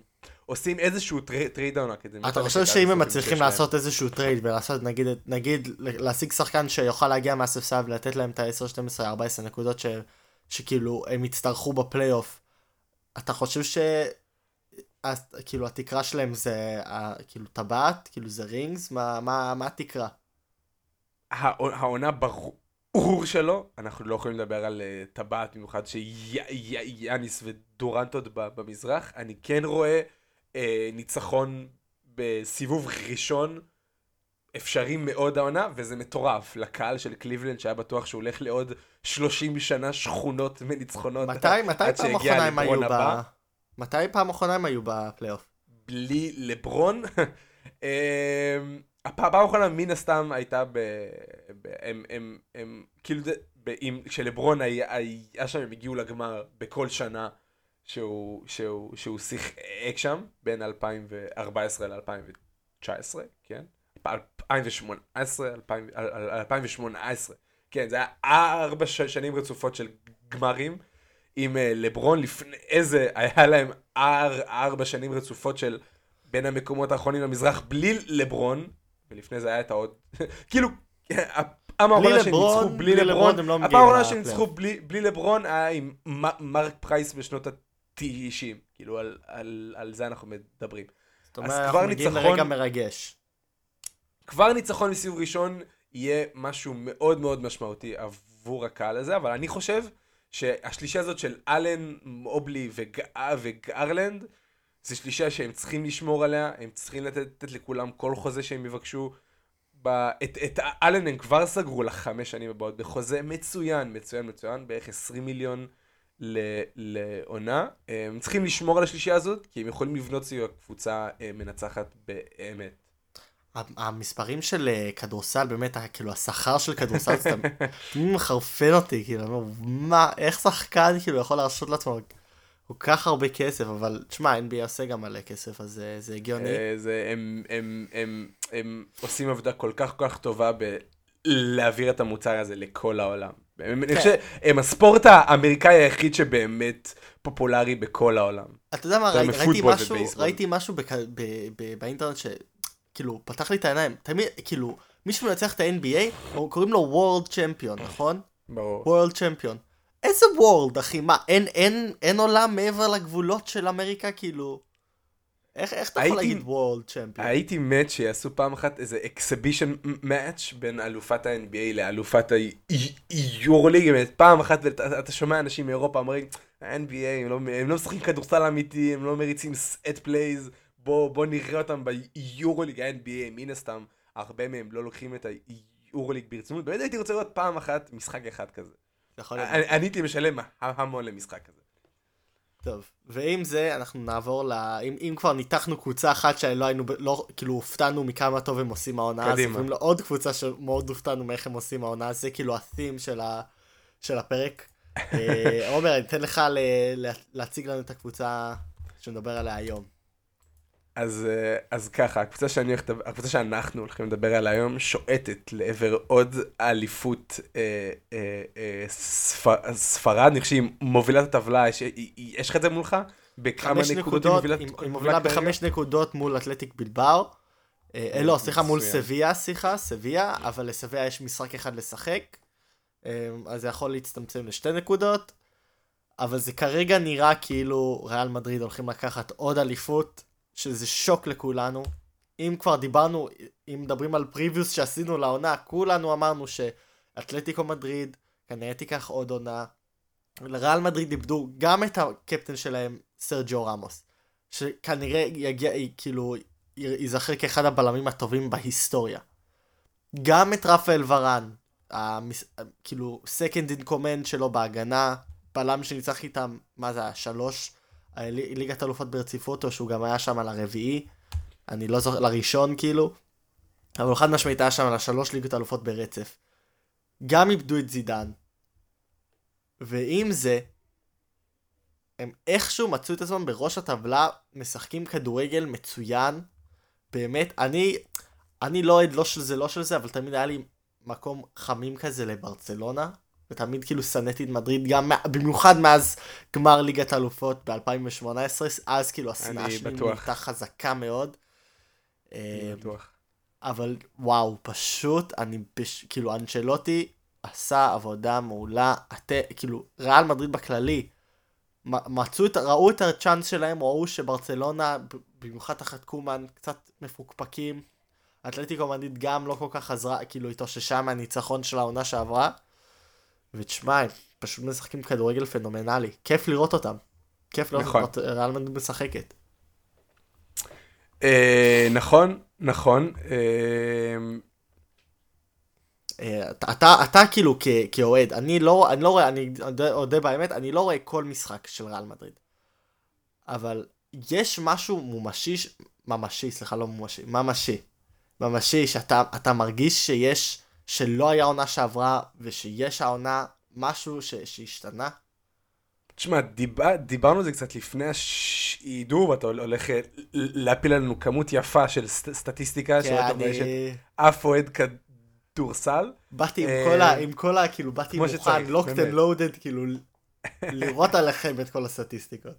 עושים איזשהו טרי, טרייד העונה כדי... אתה חושב שאם הם מצליחים. לעשות איזשהו טרייד ולעשות נגיד, נגיד להשיג שחקן שיוכל להגיע מהספסל ולתת להם את ה-10, 12, 14 נקודות ש, שכאילו הם יצטרכו בפלייאוף, אתה חושב ש... אז, כאילו התקרה שלהם זה כאילו טבעת? כאילו זה rings? מה, מה, מה התקרה? הע- העונה ברור שלו, אנחנו לא יכולים לדבר על אה, טבעת במיוחד שיאניס ודורנט עוד ב- במזרח, אני כן רואה אה, ניצחון בסיבוב ראשון אפשרי מאוד העונה, וזה מטורף לקהל של קליבלנד שהיה בטוח שהוא הולך לעוד 30 שנה שכונות מניצחונות. מתי, מתי פעם אחרונה הם היו ב... מתי פעם אחרונה הם היו בפלייאוף? בלי לברון. אמ, הפעם האחרונה מן הסתם הייתה ב... ב... הם, הם, הם, כאילו, ב... עם... כשלברון היה, היה שם, הם הגיעו לגמר בכל שנה שהוא, שהוא, שהוא שיחק שם, בין 2014 ל-2019, כן? 2018, 2000 על- על- 2018, כן, זה היה ארבע שנים רצופות של גמרים. עם אה, לברון לפני איזה, היה להם אר, ארבע שנים רצופות של בין המקומות האחרונים למזרח בלי לברון, ולפני זה היה את העוד, כאילו, הפעם האחרונה שהם ניצחו בלי לברון לא הפעם האחרונה שהם. ניצחו בלי, לברון היה עם מרק פרייס בשנות ה-90, כאילו על, על, על זה אנחנו מדברים. זאת אומרת, אנחנו מגיעים ניצחון- לרגע מרגש. כבר ניצחון בסיבוב ראשון יהיה משהו מאוד מאוד משמעותי עבור הקהל הזה, אבל אני חושב שהשלישה הזאת של אלן, מובלי וג... וגרלנד, זה שלישה שהם צריכים לשמור עליה, הם צריכים לתת, לתת לכולם כל חוזה שהם יבקשו. ב... את, את אלן הם כבר סגרו לחמש שנים הבאות בחוזה מצוין, מצוין, מצוין, בערך 20 מיליון. לעונה. הם צריכים לשמור על השלישייה הזאת, כי הם יכולים לבנות סביב הקבוצה אה, מנצחת באמת. המספרים של אה, כדורסל, באמת, כאילו, השכר של כדורסל, זה סתם מחרפן אותי, כאילו, אני אומר, מה, איך שחקן, כאילו, יכול להרשות לעצמו כל כך הרבה כסף, אבל, תשמע, NBA עושה גם מלא כסף, אז זה- הגיוני. אה, זה, הם, הם, הם, הם עושים עבודה כל כך כל כך טובה בלהעביר את המוצר הזה לכל העולם. הם, אני חושב, הם הספורט האמריקאי היחיד שבאמת פופולרי בכל העולם. אתה יודע מה, ראיתי מפוטבול משהו, ובייסבול. ראיתי משהו בכ- ב- ב- באינטרנט שכאילו, פתח לי את העיניים, תמיד, כאילו, מי שמנצח את ה-NBA, קוראים לו World Champion, נכון? ברור. World Champion. איזה World, אחי? מה, אין, אין, אין עולם מעבר לגבולות של אמריקה, כאילו? איך, איך אתה יכול להגיד World Champion? הייתי מת שיעשו פעם אחת איזה אקסיבישן match בין אלופת ה-NBA לאלופת היורוליג, באמת, פעם אחת ואתה אתה שומע אנשים מאירופה אומרים, ה-NBA הם לא, הם לא משחקים כדורסל אמיתי, הם לא מריצים set plays, בוא, נראה אותם ביורוליג, ה-NBA מן הסתם, הרבה מהם לא לוקחים את היורוליג ברצינות, באמת הייתי רוצה לראות פעם אחת משחק אחד כזה. אני הייתי משלם המון למשחק הזה. טוב, ועם זה אנחנו נעבור ל... אם, אם כבר ניתחנו קבוצה אחת שלא היינו, לא, כאילו הופתענו מכמה טוב הם עושים העונה, אז קדימה. עוברים לעוד קבוצה שמאוד הופתענו מאיך הם עושים העונה, זה כאילו ה-theme של, ה, של הפרק. אה, עומר, אני אתן לך ל, לה, להציג לנו את הקבוצה שנדבר עליה היום. אז, אה, אז ככה, הקבוצה, שאני הולך, הקבוצה שאנחנו הולכים לדבר עליה היום שועטת לעבר עוד אליפות אה, אה, אה, ספ, ספרד, אני חושב שהיא מובילה את הטבלה, יש, היא- יש לך את זה מולך? בכמה חמש נקודות היא מובילה? היא, היא מובילה בחמש נקודות מול אתלטיק בלבר. אה, אה, לא, סליחה, מול. סביה, סליחה, סביה, אבל לסביה יש משחק אחד לשחק, אה, אז זה יכול להצטמצם לשתי נקודות, אבל זה כרגע נראה כאילו ריאל מדריד הולכים לקחת עוד אליפות, שזה שוק לכולנו. אם כבר דיברנו, אם מדברים על פריוויוס שעשינו לעונה, כולנו אמרנו שאתלטיקו מדריד כנראה תיקח עוד עונה. לריאל מדריד איבדו גם את הקפטן שלהם, סרג'יו רמוס, שכנראה יגיע, כאילו, ייזכר כאחד הבלמים הטובים בהיסטוריה. גם את רפאל ורן, המס... כאילו, second in command שלו בהגנה, בלם שניצח איתם, מה זה היה, שלוש ליגת אלופות ברציפות, או שהוא גם היה שם על הרביעי, אני לא זוכר, לראשון כאילו, אבל חד משמעית היה שם על השלוש ליגות אלופות ברצף. גם איבדו את זידן, ועם זה, הם איכשהו מצאו את עצמם בראש הטבלה, משחקים כדורגל מצוין. באמת, אני, אני לא עד לא של זה, לא של זה, אבל תמיד היה לי מקום חמים כזה לברצלונה, ותמיד כאילו שנאתי את מדריד, גם במיוחד מאז גמר ליגת האלופות ב-2018, אז כאילו השנאה שלי נהייתה חזקה מאוד. אני אה, בטוח. אבל וואו, פשוט, אני, בש... כאילו, אנצ'לוטי עשה עבודה מעולה, את... כאילו, ריאל מדריד בכללי, מצאו את, ראו את הצ'אנס שלהם, ראו שברצלונה, במיוחד תחת קומן, קצת מפוקפקים. אתלטיקו מדריד גם לא כל כך עזרה, כאילו, התאוששה מהניצחון של העונה שעברה. ותשמע, הם פשוט משחקים כדורגל פנומנלי. כיף לראות אותם. כיף לראות נכון. את ריאל מדריד משחקת. אה, נכון, נכון. אה, אה, אתה, אתה, אתה כאילו כ, כאוהד, אני לא, אני לא רואה, אני אודה- באמת, אני לא רואה כל משחק של ריאל מדריד. אבל יש משהו מומשי, ממשי, סליחה, לא מומשי, ממשי. ממשי, שאתה אתה מרגיש שיש, שלא היה עונה שעברה, ושיש העונה משהו ש, שהשתנה. תשמע, דיבר, דיברנו על זה קצת לפני השידור, ואתה הולך אה, להפיל לנו כמות יפה של סט, סטטיסטיקה, כי שלא אני את אף אוהד כדורסל. באתי עם אה, כל ה... עם כל ה... כאילו, באתי מוכן, באמת. and loaded, כאילו, לראות עליכם את כל הסטטיסטיקות.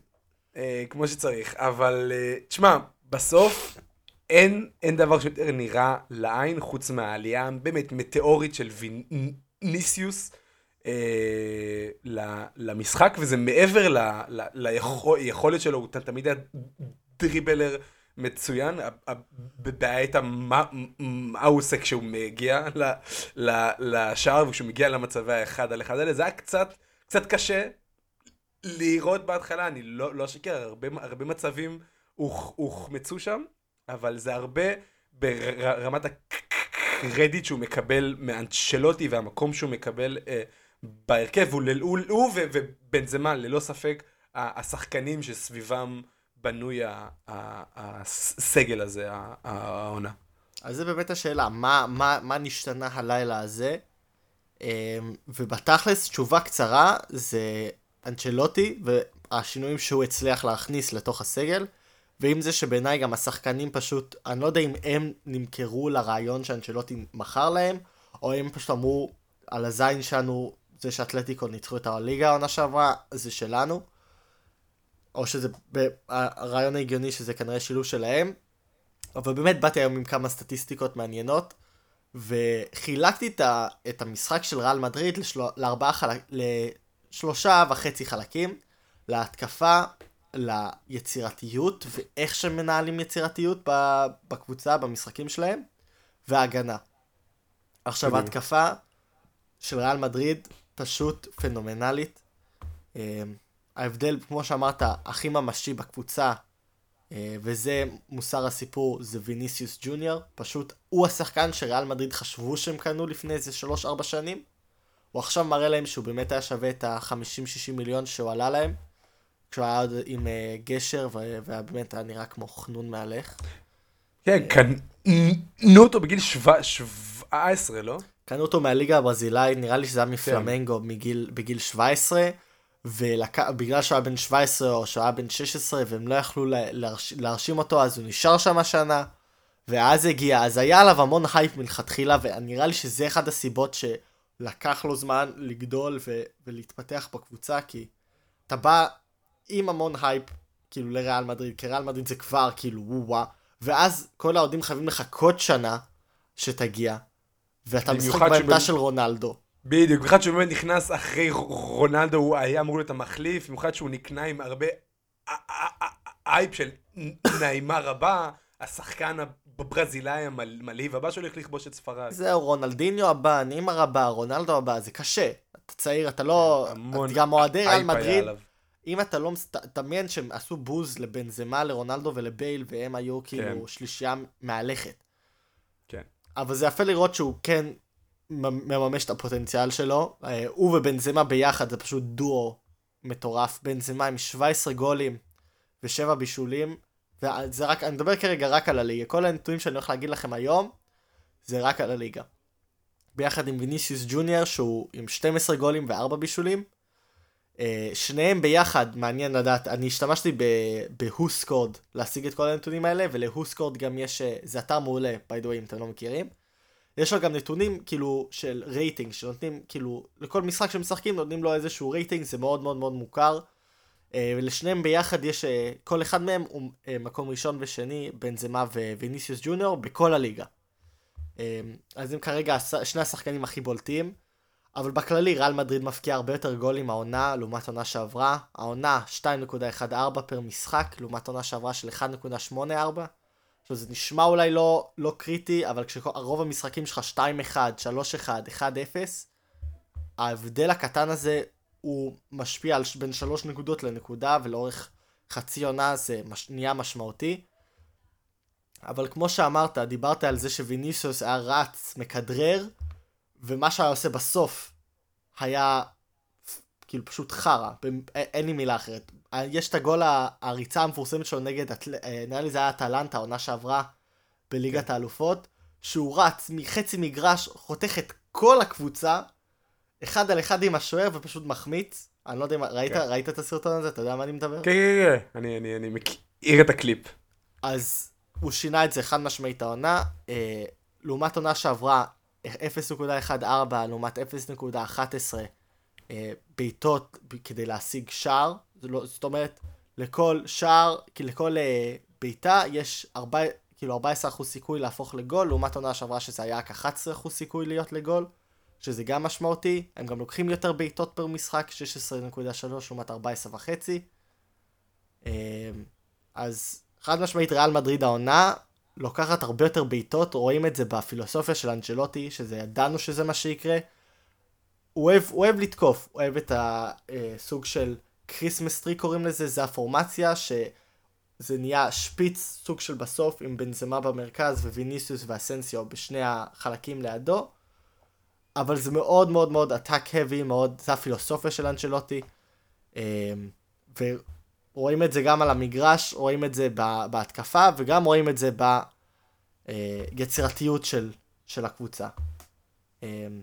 אה, כמו שצריך, אבל אה, תשמע, בסוף אין, אין דבר שיותר נראה לעין חוץ מהעלייה באמת מטאורית של ויניסיוס אה, למשחק, וזה מעבר ל- ל- ליכול- ליכולת שלו, הוא תמיד היה דריבלר מצוין, הבעיה הייתה מה, מה הוא עושה כשהוא מגיע לשער וכשהוא מגיע למצבי האחד על אחד האלה, זה היה קצת, קצת קשה לראות בהתחלה, אני לא, לא אשקר, הרבה, הרבה מצבים הוח- הוחמצו שם, אבל זה הרבה ברמת הקרדיט שהוא מקבל מאנצ'לוטי והמקום שהוא מקבל אה, בהרכב, הוא, הוא, הוא ובנזמה ללא ספק השחקנים שסביבם בנוי הסגל הזה, העונה. אז זה באמת השאלה, מה, מה, מה נשתנה הלילה הזה? אמ, ובתכלס, תשובה קצרה, זה אנצ'לוטי והשינויים שהוא הצליח להכניס לתוך הסגל, ועם זה שבעיניי גם השחקנים פשוט, אני לא יודע אם הם נמכרו לרעיון שאנצ'לוטי מכר להם, או הם פשוט אמרו, על הזין שלנו, זה שאתלטיקו ניצחו את הליגה העונה שעברה, זה שלנו. או שזה הרעיון ההגיוני שזה כנראה שילוב שלהם. אבל באמת באתי היום עם כמה סטטיסטיקות מעניינות, וחילקתי את, המשחק של ריאל מדריד לשלושה וחצי חלקים, להתקפה, ליצירתיות, ואיך שמנהלים יצירתיות בקבוצה, במשחקים שלהם, והגנה. עכשיו. ההתקפה של ריאל מדריד פשוט פנומנלית. אה, ההבדל, כמו שאמרת, הכי ממשי בקבוצה, אה, וזה מוסר הסיפור, זה ויניסיוס ג'וניור. פשוט, הוא השחקן שריאל מדריד חשבו שהם קנו לפני איזה 3-4 שנים. הוא עכשיו מראה להם שהוא באמת היה שווה את ה-50-60 מיליון שהוא עלה להם. כשהוא היה עוד עם אה, גשר, ו- ובאמת היה נראה כמו חנון מהלך. כן, קנו אותו בגיל שבע- 17, לא? קנו אותו מהליגה הברזילאית, נראה לי שזה היה מפלמנגו מגיל, בגיל 17, ובגלל שהוא היה בן 17 או שהוא היה בן 16, והם לא יכלו לה, להרש, להרשים אותו, אז הוא נשאר שם השנה, ואז הגיע, אז היה עליו המון הייפ מלכתחילה, ונראה לי שזה אחד הסיבות שלקח לו זמן לגדול ולהתפתח בקבוצה, כי אתה בא עם המון הייפ, כאילו לריאל מדריד, כי ריאל מדריד זה כבר כאילו וואו ואז כל האוהדים חייבים לחכות שנה שתגיע, ואתה משחק בעמדה של רונלדו. בדיוק, במיוחד שהוא באמת נכנס אחרי רונלדו, הוא היה אמור להיות המחליף, במיוחד שהוא נקנה עם הרבה אייפ של נעימה רבה, השחקן הברזילאי המלהיב הבא שהולך לכבוש את ספרד. זהו, רונלדיניו הבא, נימר הבא, רונלדו הבא, זה קשה. אתה צעיר, אתה לא... המון גם אוהדי ריאל מדריד. אם אתה לא... מס- ת- תדמיין שהם עשו בוז לבנזמה, לרונלדו ולבייל, והם היו כאילו שלישייה מהלכת. כן. אבל זה יפה לראות שהוא כן מממש את הפוטנציאל שלו. אה, הוא ובנזמה ביחד זה פשוט דואו מטורף. בנזמה עם 17 גולים ושבע בישולים. וזה רק, אני מדבר כרגע רק על הליגה. כל הנתונים שאני הולך להגיד לכם היום, זה רק על הליגה. ביחד עם ויניסיוס ג'וניור, שהוא עם 12 גולים ו-4 בישולים. אה, שניהם ביחד, מעניין לדעת, אני השתמשתי בהוסקורד להשיג את כל הנתונים האלה, ולהוסקורד גם יש, אה, זה אתר מעולה, by the way, אם אתם לא מכירים. יש לו גם נתונים, כאילו, של רייטינג, שנותנים, כאילו, לכל משחק שמשחקים נותנים לו איזשהו רייטינג, זה מאוד מאוד מאוד מוכר. אה, ולשניהם ביחד יש, אה, כל אחד מהם הוא אה, מקום ראשון ושני, בנזמה וויניסיוס ג'וניור, בכל הליגה. אה, אז הם כרגע שני השחקנים הכי בולטים. אבל בכללי ריאל מדריד מפקיע הרבה יותר גולים העונה לעומת עונה שעברה. העונה 2.14 פר משחק לעומת עונה שעברה של 1.84. עכשיו זה נשמע אולי לא, לא קריטי, אבל כשרוב המשחקים שלך 2-1, 3-1, 1-0, ההבדל הקטן הזה הוא משפיע על בין 3 נקודות לנקודה, ולאורך חצי עונה זה מש... נהיה משמעותי. אבל כמו שאמרת, דיברת על זה שוויניסיוס היה רץ, מכדרר, ומה שהיה עושה בסוף היה כאילו פשוט חרא, אין לי מילה אחרת. יש את הגול הריצה המפורסמת שלו נגד, אה, נראה לי זה היה אטלנטה, עונה שעברה בליגת האלופות, שהוא רץ מחצי מגרש, חותך את כל הקבוצה, אחד על אחד עם השוער ופשוט מחמיץ. אני לא יודע אם ראית, כן. ראית את הסרטון הזה? אתה יודע מה אני מדבר? כן, כן, כן, אני, אני, אני מכיר את הקליפ. אז הוא שינה את זה חד משמעית העונה. אה, לעומת עונה שעברה 0.14 לעומת 0.11 אה, בעיטות כדי להשיג שער. לא, זאת אומרת, לכל שער, לכל אה, בעיטה יש 4, כאילו 14% סיכוי להפוך לגול, לעומת עונה שעברה שזה היה רק 11% סיכוי להיות לגול, שזה גם משמעותי. הם גם לוקחים יותר בעיטות פר משחק, 16.3 לעומת 14.5. אה, אז חד משמעית ריאל מדריד העונה לוקחת הרבה יותר בעיטות, רואים את זה בפילוסופיה של אנצ'לוטי, שזה ידענו שזה מה שיקרה. הוא אוהב, הוא אוהב לתקוף, הוא אוהב את הסוג של Christmas tree קוראים לזה, זה הפורמציה שזה נהיה שפיץ, סוג של בסוף, עם בנזמה במרכז וויניסיוס ואסנסיו בשני החלקים לידו. אבל זה מאוד מאוד מאוד heavy, מאוד, זה הפילוסופיה של אנצ'לוטי. ורואים את זה גם על המגרש, רואים את זה בהתקפה, וגם רואים את זה ביצירתיות של, של הקבוצה. אמ,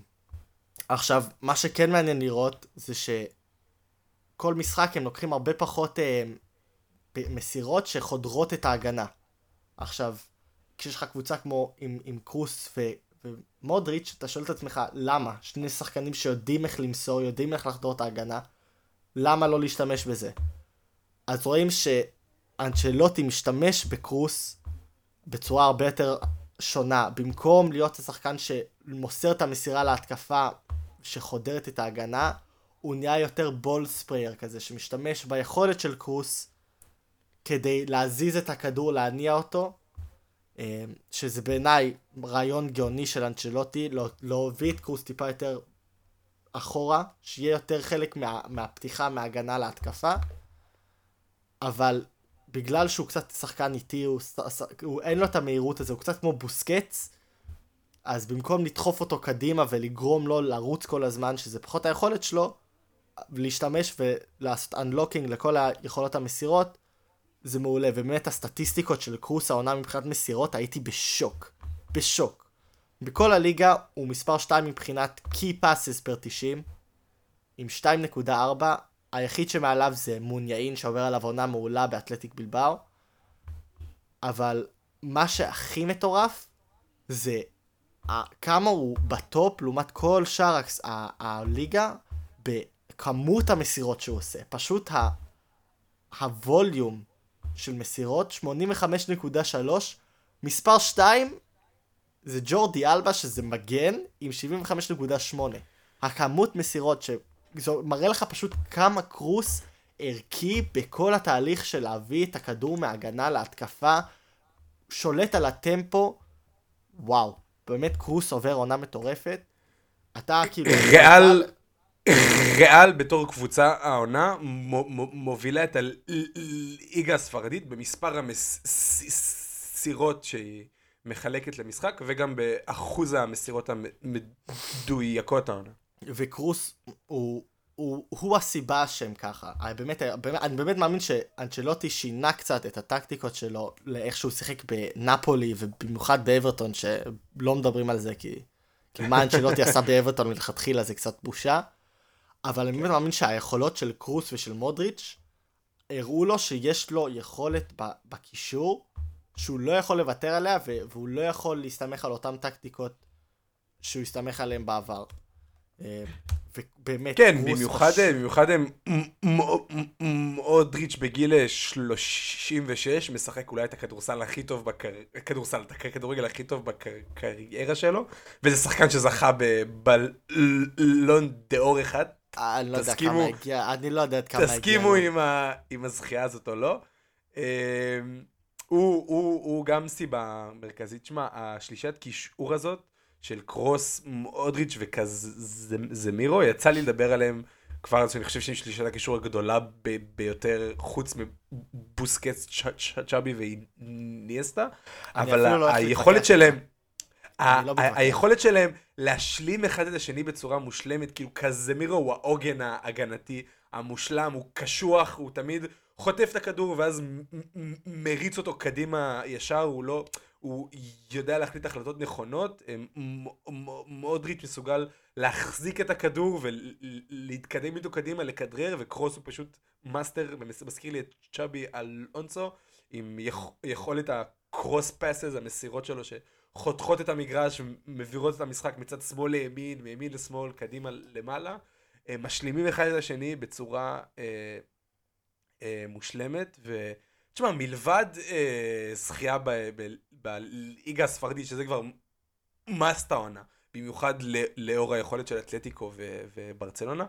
עכשיו, מה שכן מעניין לראות, זה שכל משחק הם לוקחים הרבה פחות פ- מסירות שחודרות את ההגנה. עכשיו, כשיש לך קבוצה כמו עם, עם קרוס ו, ומודריץ', אתה שואל את עצמך, למה? שני שחקנים שיודעים איך למסור, יודעים איך לחדור את ההגנה, למה לא להשתמש בזה? אז רואים שאנצ'לוטי משתמש בקרוס בצורה הרבה יותר שונה. במקום להיות השחקן שמוסר את המסירה להתקפה שחודרת את ההגנה, הוא נהיה יותר בול ספרייר כזה, שמשתמש ביכולת של קרוס כדי להזיז את הכדור, להניע אותו, אה, שזה בעיניי רעיון גאוני של אנצ'לוטי, לא- להביא את קרוס טיפה יותר אחורה, שיהיה יותר חלק מה, מהפתיחה, מההגנה להתקפה, אבל בגלל שהוא קצת שחקן איטי, הוא, הוא אין לו את המהירות הזו, הוא קצת כמו בוסקץ, אז במקום לדחוף אותו קדימה ולגרום לו לרוץ כל הזמן, שזה פחות היכולת שלו, להשתמש ולעשות unlocking לכל היכולות המסירות, זה מעולה. ובאמת הסטטיסטיקות של קרוס העונה מבחינת מסירות, הייתי בשוק. בשוק. בכל הליגה הוא מספר 2 מבחינת key passes פר 90, עם 2.4, היחיד שמעליו זה מוניאין שעובר עליו עונה מעולה באתלטיק בלבאו, אבל מה שהכי מטורף זה כמה הוא בטופ לעומת כל שאר הליגה בכמות המסירות שהוא עושה. פשוט ה- הווליום של מסירות 85.3, מספר 2 זה ג'ורדי אלבה שזה מגן עם 75.8. הכמות מסירות ש... זה מראה לך פשוט כמה קרוס ערכי בכל התהליך של להביא את הכדור מהגנה להתקפה. שולט על הטמפו, וואו, באמת קרוס עובר עונה מטורפת. אתה כאילו... ריאל, ריאל בתור קבוצה העונה מו- מו- מובילה את הליגה הספרדית במספר המסירות שהיא מחלקת למשחק וגם באחוז המסירות המדויקות העונה. וקרוס הוא, הוא, הוא הסיבה שהם ככה. אני באמת, באמת, אני באמת מאמין שאנצ'לוטי שינה קצת את הטקטיקות שלו לאיך שהוא שיחק בנפולי ובמיוחד באברטון שלא מדברים על זה כי, כי מה אנצ'לוטי עשה באברטון מלכתחילה זה קצת בושה. אבל אני באמת מאמין שהיכולות של קרוס ושל מודריץ' הראו לו שיש לו יכולת בקישור שהוא לא יכול לוותר עליה והוא לא יכול להסתמך על אותן טקטיקות שהוא הסתמך עליהן בעבר. אה, ובאמת, כן, במיוחד, פשוט- במיוחד מודריץ' בגיל 36 משחק אולי את הכדורסל הכי טוב בקריירה, כדורסל, את הכדורגל הכי טוב בקריירה שלו, וזה שחקן שזכה בבלון דאור אחד. אני לא יודע כמה הגיע, אני לא יודע עד כמה הגיע. תסכימו. עם, הזכייה הזאת או לא. הוא גם סיבה מרכזית, שמע, השלישת קישור הזאת של קרוס, מודריץ' וקזמירו, יצא לי לדבר עליהם כבר, אז אני חושב שהם שלישת הקישור הגדולה ב- ביותר, חוץ מבוסקץ, צ'- צ'אבי ואיניאסטה, אני אבל לא היכולת שלהם, לא. היכולת שלהם להשלים אחד את השני בצורה מושלמת, כאילו קזמירו הוא העוגן ההגנתי המושלם, הוא קשוח, הוא תמיד חוטף את הכדור ואז מריץ אותו קדימה ישר, הוא לא, הוא יודע להחליט החלטות נכונות, מודריץ' מסוגל להחזיק את הכדור ולהתקדם איתו קדימה, לכדרר, וקרוס הוא פשוט מאסטר, ומזכיר לי את צ'אבי אלונסו, עם יכ- יכולת הקרוס פאסס, המסירות שלו, שחותכות את המגרש, ומעבירות את המשחק מצד שמאל לימין, מימין לשמאל, קדימה למעלה. משלימים אחד את השני בצורה אה, אה, מושלמת, ותשמע, מלבד אה, זכייה בליגה הספרדית, שזה כבר מאסט העונה, במיוחד לאור היכולת של אתלטיקו ו- וברצלונה,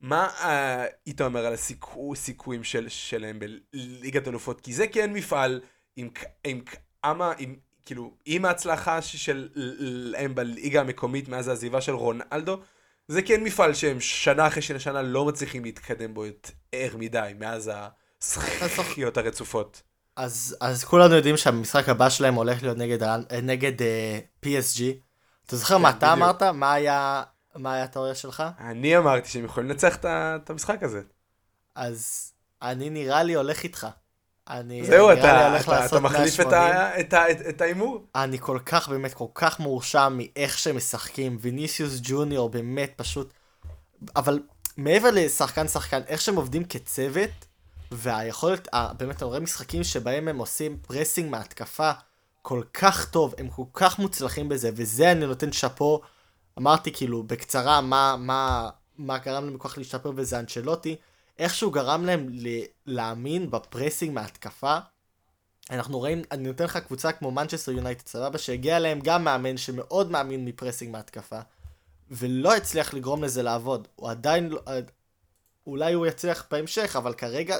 מה אה, היית אומר על הסיכו- הסיכויים של, שלהם בליגת אלופות? כי זה כן מפעל עם, עם כמה, עם, כאילו, עם ההצלחה שלהם בליגה המקומית מאז העזיבה של רונלדו, זה כן מפעל שהם שנה אחרי שנה לא מצליחים להתקדם בו יותר מדי, מאז הזכיות הרצופות. אז, אז כולנו יודעים שהמשחק הבא שלהם הולך להיות נגד, אה, נגד uh, PSG. אתה זוכר מה אתה בדיוק. אמרת? מה היה, מה היה התיאוריה שלך? אני אמרתי שהם יכולים לנצח את את המשחק הזה. אז אני נראה לי הולך איתך. אני זהו, נראה לי אתה, הולך אתה, אתה לעשות מחליף את 180. ה- את ה- את- את ההימור? אני כל כך, באמת, כל כך מאושר מאיך שהם משחקים. ויניסיוס ג'וניור באמת פשוט... אבל מעבר לשחקן שחקן, איך שהם עובדים כצוות, והיכולת, ה- באמת, אתה רואה משחקים שבהם הם עושים pressing מהתקפה כל כך טוב, הם כל כך מוצלחים בזה, וזה אני נותן שאפו. אמרתי כאילו בקצרה מה, מה, מה גרם להם כל כך להשתפר וזה אנצ'לוטי, איך שהוא גרם להם ל- להאמין ב pressing מהתקפה. אנחנו רואים, אני נותן לך קבוצה כמו מנצ'סטר יונייטד, סבבה, שהגיע אליהם גם מאמן שמאוד מאמין מ pressing מהתקפה, ולא הצליח לגרום לזה לעבוד. הוא עדיין, לא- אולי הוא יצליח בהמשך, אבל כרגע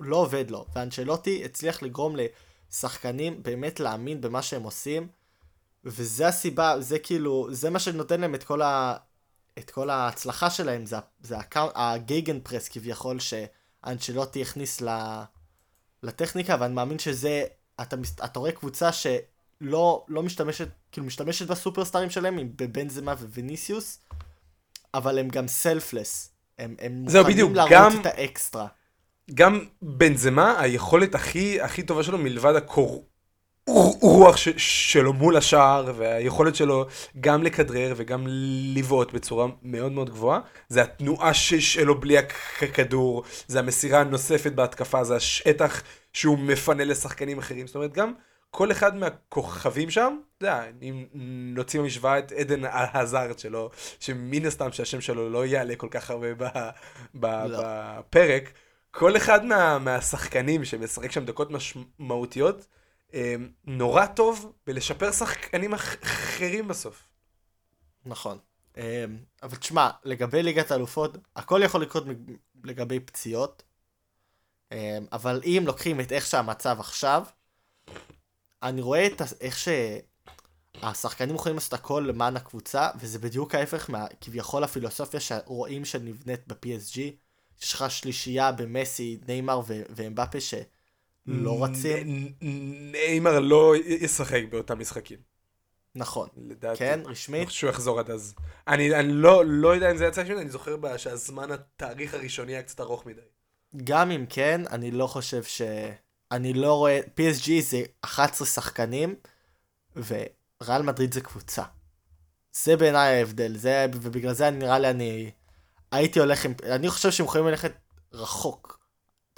לא עובד לו. ואנצ'לוטי הצליח לגרום לשחקנים באמת להאמין במה שהם עושים, וזה הסיבה, זה כאילו, זה מה שנותן להם את כל, ה, את כל ההצלחה שלהם, זה, זה ה gegenpress כביכול שאנצ'לוטי הכניס ל, לטכניקה, ואני מאמין שזה, אתה, אתה רואה קבוצה שלא לא משתמשת, כאילו משתמשת בסופרסטארים שלהם, בבנזמה וויניסיוס, אבל הם גם selfless. הם, הם מוכנים בדיוק, להראות גם- את האקסטרה. גם בנזמה, היכולת הכי, הכי טובה שלו מלבד הקור... רוח ש... שלו מול השער, והיכולת שלו גם לכדרר וגם לבעוט בצורה מאוד מאוד גבוהה, זה התנועה. שלו בלי הכדור, זה המסירה הנוספת בהתקפה, זה השטח שהוא מפנה לשחקנים אחרים, זאת אומרת גם כל אחד מהכוכבים שם, אתה יודע, אם נוציא במשוואה את עדן הזארד שלו, שמן הסתם שהשם שלו לא יעלה כל כך הרבה ב... ב... לא. בפרק, כל אחד מה... מהשחקנים שמשחק שם דקות משמעותיות, אה, נורא טוב בלשפר שחקנים אח- אחרים בסוף. נכון. אמ, אבל תשמע, לגבי ליגת האלופות, הכל יכול לקרות לגבי פציעות. אמ, אבל אם לוקחים את איך שהמצב עכשיו, אני רואה את איך שהשחקנים יכולים לעשות הכל למען הקבוצה, וזה בדיוק ההפך מהכביכול הפילוסופיה שרואים שנבנית ב-PSG. יש לך שלישייה במסי, ניימר ו- ואמבפה שלא רצים. ניימר לא ישחק באותם משחקים. נכון. לדעתי. כן, אני רשמית. חושב שהוא יחזור עד אז. אני אני לא לא יודע אם זה יצא שלי, אני זוכר ב- שהזמן התאריך הראשוני היה קצת ארוך מדי. גם אם כן, אני לא חושב ש... אני לא רואה... PSG זה 11 שחקנים, וריאל מדריד זה קבוצה. זה בעיניי ההבדל, זה... ובגלל זה נראה לי אני... הייתי הולך עם... אני חושב שהם יכולים ללכת רחוק.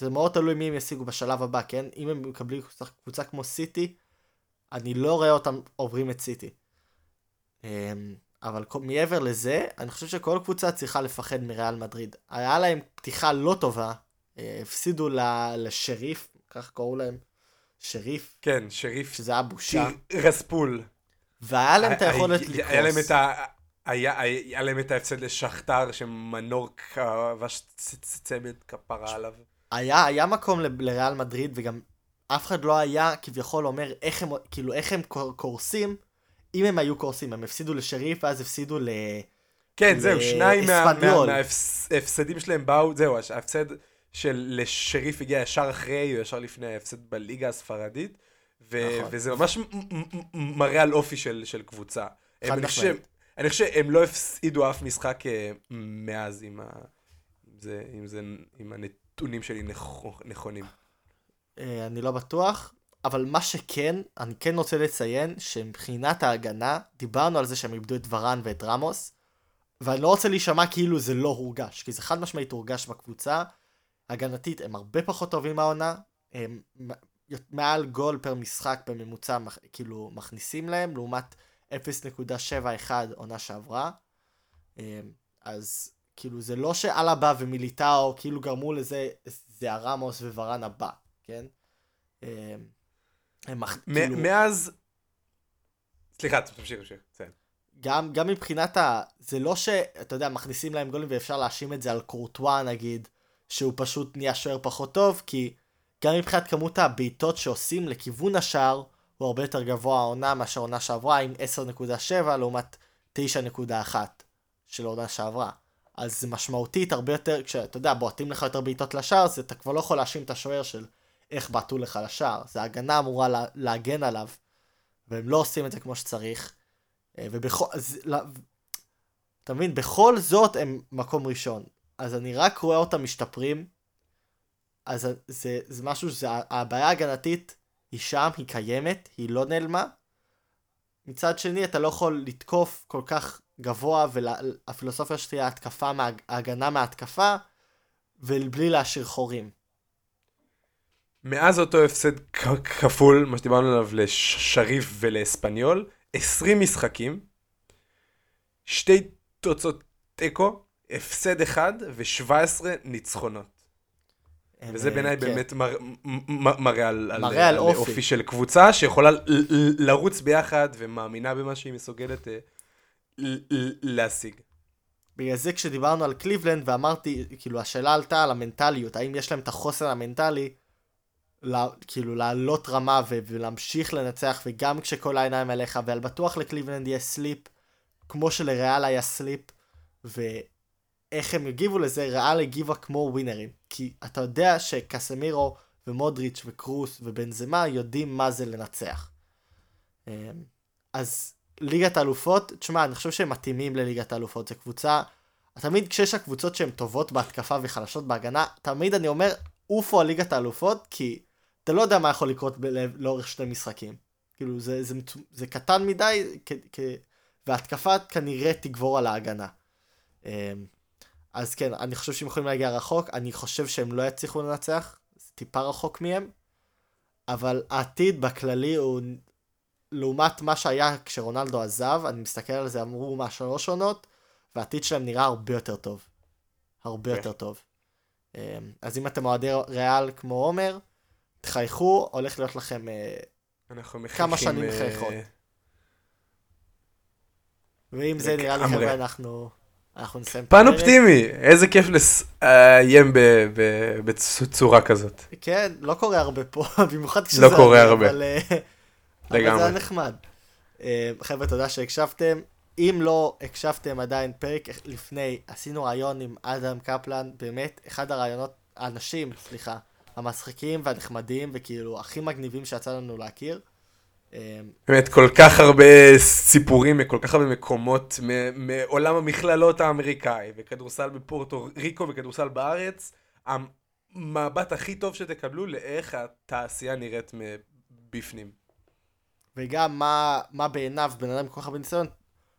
זה מאוד תלוי מי הם ישיגו בשלב הבא, כן? אם הם מקבלים קבוצה כמו סיטי, אני לא רואה אותם עוברים את סיטי. אמ, אבל מעבר לזה, אני חושב שכל קבוצה צריכה לפחד מריאל מדריד. היה להם פתיחה לא טובה, אה, הפסידו לשריף, כך קראו להם, שריף, כן, שריף שזה היה בושה, רספול. והיה להם את היכולת היה- היה להם לקרוס. את ה... היה, היה להם את ההפסד לשכתר שמנור כבש צמד כפרה עליו. היה, היה מקום ל- לריאל מדריד, וגם אף אחד לא היה כביכול אומר איך הם, כאילו, איך הם קור- קורסים, אם הם היו קורסים, הם הפסידו לשריף, ואז הפסידו ל... כן, זהו, שניים מה- מה-. מההפסדים שלהם באו, זהו, ההפסד של לשריף הגיע ישר אחרי, או ישר לפני ההפסד בליגה הספרדית, ו- נכון. וזה ממש מ- מ- מ- מראה על אופי של של קבוצה. חד אני חושב-. אני חושב שהם לא הפסידו אף משחק אה, מאז, אם ה- זה- אם זה- אם הנתונים שלי נכ- נכונים. אה, אני לא בטוח, אבל מה שכן, אני כן רוצה לציין שמבחינת ההגנה, דיברנו על זה שהם איבדו את ורן ואת רמוס, ואני לא רוצה להישמע כאילו זה לא הורגש, כי זה חד משמעית הורגש בקבוצה. הגנתית הם הרבה פחות טובים מהעונה, הם מעל גול פר משחק בממוצע, כאילו מכניסים להם, לעומת 0.71 עונה שעברה. אה, אז כאילו זה לא שאלבה ומיליטאו כאילו גרמו לזה, זה הרמוס וורן הבא, כן? אה, הם כאילו, מאז... סליחה, תמשיך, תמשיך. בסדר. גם, גם מבחינת ה... זה לא שאתה יודע, מכניסים להם גולים ואפשר להאשים את זה על קורטואה נגיד, שהוא פשוט נהיה שוער פחות טוב, כי גם מבחינת כמות הבעיטות שעושים לכיוון השער, הוא הרבה יותר גבוה העונה מאשר עונה שעברה, עם 10.7 לעומת 9.1 של העונה שעברה. אז זה משמעותית הרבה יותר, כשאתה יודע, בועטים לך יותר בעיטות לשער, זה אתה כבר לא יכול להאשים את השוער של איך בעטו לך לשער. זה ההגנה אמורה לה, להגן עליו, והם לא עושים את זה כמו שצריך. אה, ובכל... אז, אתה מבין? בכל זאת הם מקום ראשון. אז אני רק רואה אותם משתפרים. אז זה, זה משהו שזה... הבעיה ההגנתית היא שם, היא קיימת, היא לא נעלמה. מצד שני, אתה לא יכול לתקוף כל כך גבוה, והפילוסופיה שלי היא ההתקפה, ההגנה מההתקפה, ובלי להשאיר חורים. מאז אותו הפסד כפול, מה שדיברנו עליו לשריף ולאספניול, 20 משחקים, שתי תוצאות תיקו, הפסד אחד ו-17 ניצחונות. הם, וזה אה, בעיניי כן. באמת מר, מ- מ- מראה על, על, מראה על אופי. אופי של קבוצה שיכולה לרוץ ביחד ומאמינה במה שהיא מסוגלת אה, להשיג. בגלל זה כשדיברנו על קליבלנד ואמרתי, כאילו השאלה עלתה על המנטליות, האם יש להם את החוסן המנטלי, לה, כאילו לעלות רמה ו- ולהמשיך לנצח, וגם כשכל העיניים עליך, ועל בטוח לקליבלנד יהיה slip, כמו שלריאל היה סליפ, ואיך הם הגיבו לזה, ריאל הגיבה כמו ווינרים. כי אתה יודע שקסמירו ומודריץ' וקרוס ובנזמה יודעים מה זה לנצח. אמ, אז ליגת האלופות, תשמע, אני חושב שהם מתאימים לליגת האלופות. זו קבוצה, תמיד כשיש הקבוצות שהן טובות בהתקפה וחלשות בהגנה, תמיד אני אומר, עופו על ליגת האלופות, כי אתה לא יודע מה יכול לקרות ב- לאורך שני משחקים. כאילו, זה, זה, מצו- זה קטן מדי, כ, כ, וההתקפה כנראה תגבור על ההגנה. אז כן, אני חושב שהם יכולים להגיע רחוק, אני חושב שהם לא יצליחו לנצח, זה טיפה רחוק מהם, אבל העתיד בכללי הוא לעומת מה שהיה כשרונלדו עזב, אני מסתכל על זה, אמרו מה, שלוש עונות, והעתיד שלהם נראה הרבה יותר טוב. הרבה כן. יותר טוב. אמ, אז אם אתם אוהדי ריאל כמו עומר, תחייכו, הולך להיות לכם... אה, כמה שנים אה, מחייכות. ועם זה נראה. חבר'ה, אנחנו, אנחנו נסיים פן. אופטימי, איזה כיף לאיים בצורה כזאת. כן, לא קורה הרבה פה, במיוחד כשזה... לא קורה הרבה. אבל, אה, אבל זה. היה נחמד. אה, חבר'ה, תודה שהקשבתם. אם לא הקשבתם עדיין, פרק לפני, עשינו רעיון עם אדם קפלן, באמת, אחד הרעיונות, האנשים, סליחה, המצחיקים והנחמדים, וכאילו, הכי מגניבים שיצא לנו להכיר. באמת, כל כך הרבה סיפורים מכל כך הרבה מקומות מעולם המכללות האמריקאי, וכדורסל בפורטו ריקו וכדורסל בארץ, המבט הכי טוב שתקבלו לאיך התעשייה נראית מבפנים. וגם מה, מה בעיניו בן אדם עם כל כך הרבה ניסיון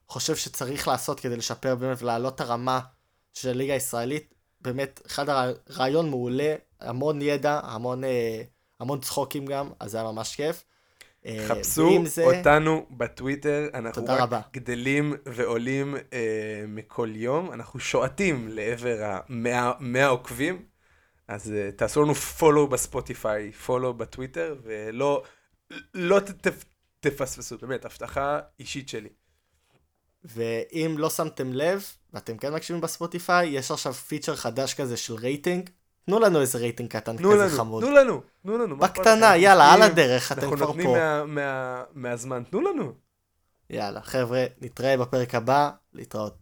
חושב שצריך לעשות כדי לשפר באמת ולהעלות את הרמה של הליגה הישראלית. באמת, אחד הרעיון מעולה, המון ידע, המון, אה, המון צחוקים גם, אז זה היה ממש כיף. חפשו זה, אותנו בטוויטר, אנחנו רק רבה. גדלים ועולים אה, מכל יום, אנחנו שועטים לעבר המאה עוקבים, אז אה, תעשו לנו פולו בספוטיפיי, פולו בטוויטר, ולא לא ת, ת, תפספסו, באמת, הבטחה אישית שלי. ואם לא שמתם לב, ואתם כן מקשיבים בספוטיפיי, יש עכשיו פיצ'ר חדש כזה של רייטינג. תנו לנו איזה רייטינג קטן כזה לנו, חמוד. תנו לנו, תנו לנו. בקטנה, אנחנו יאללה, על נותנים- הדרך, אתם אנחנו כבר נותנים פה. מה- מה- מהזמן, תנו לנו. יאללה, חבר'ה, נתראה בפרק הבא, להתראות.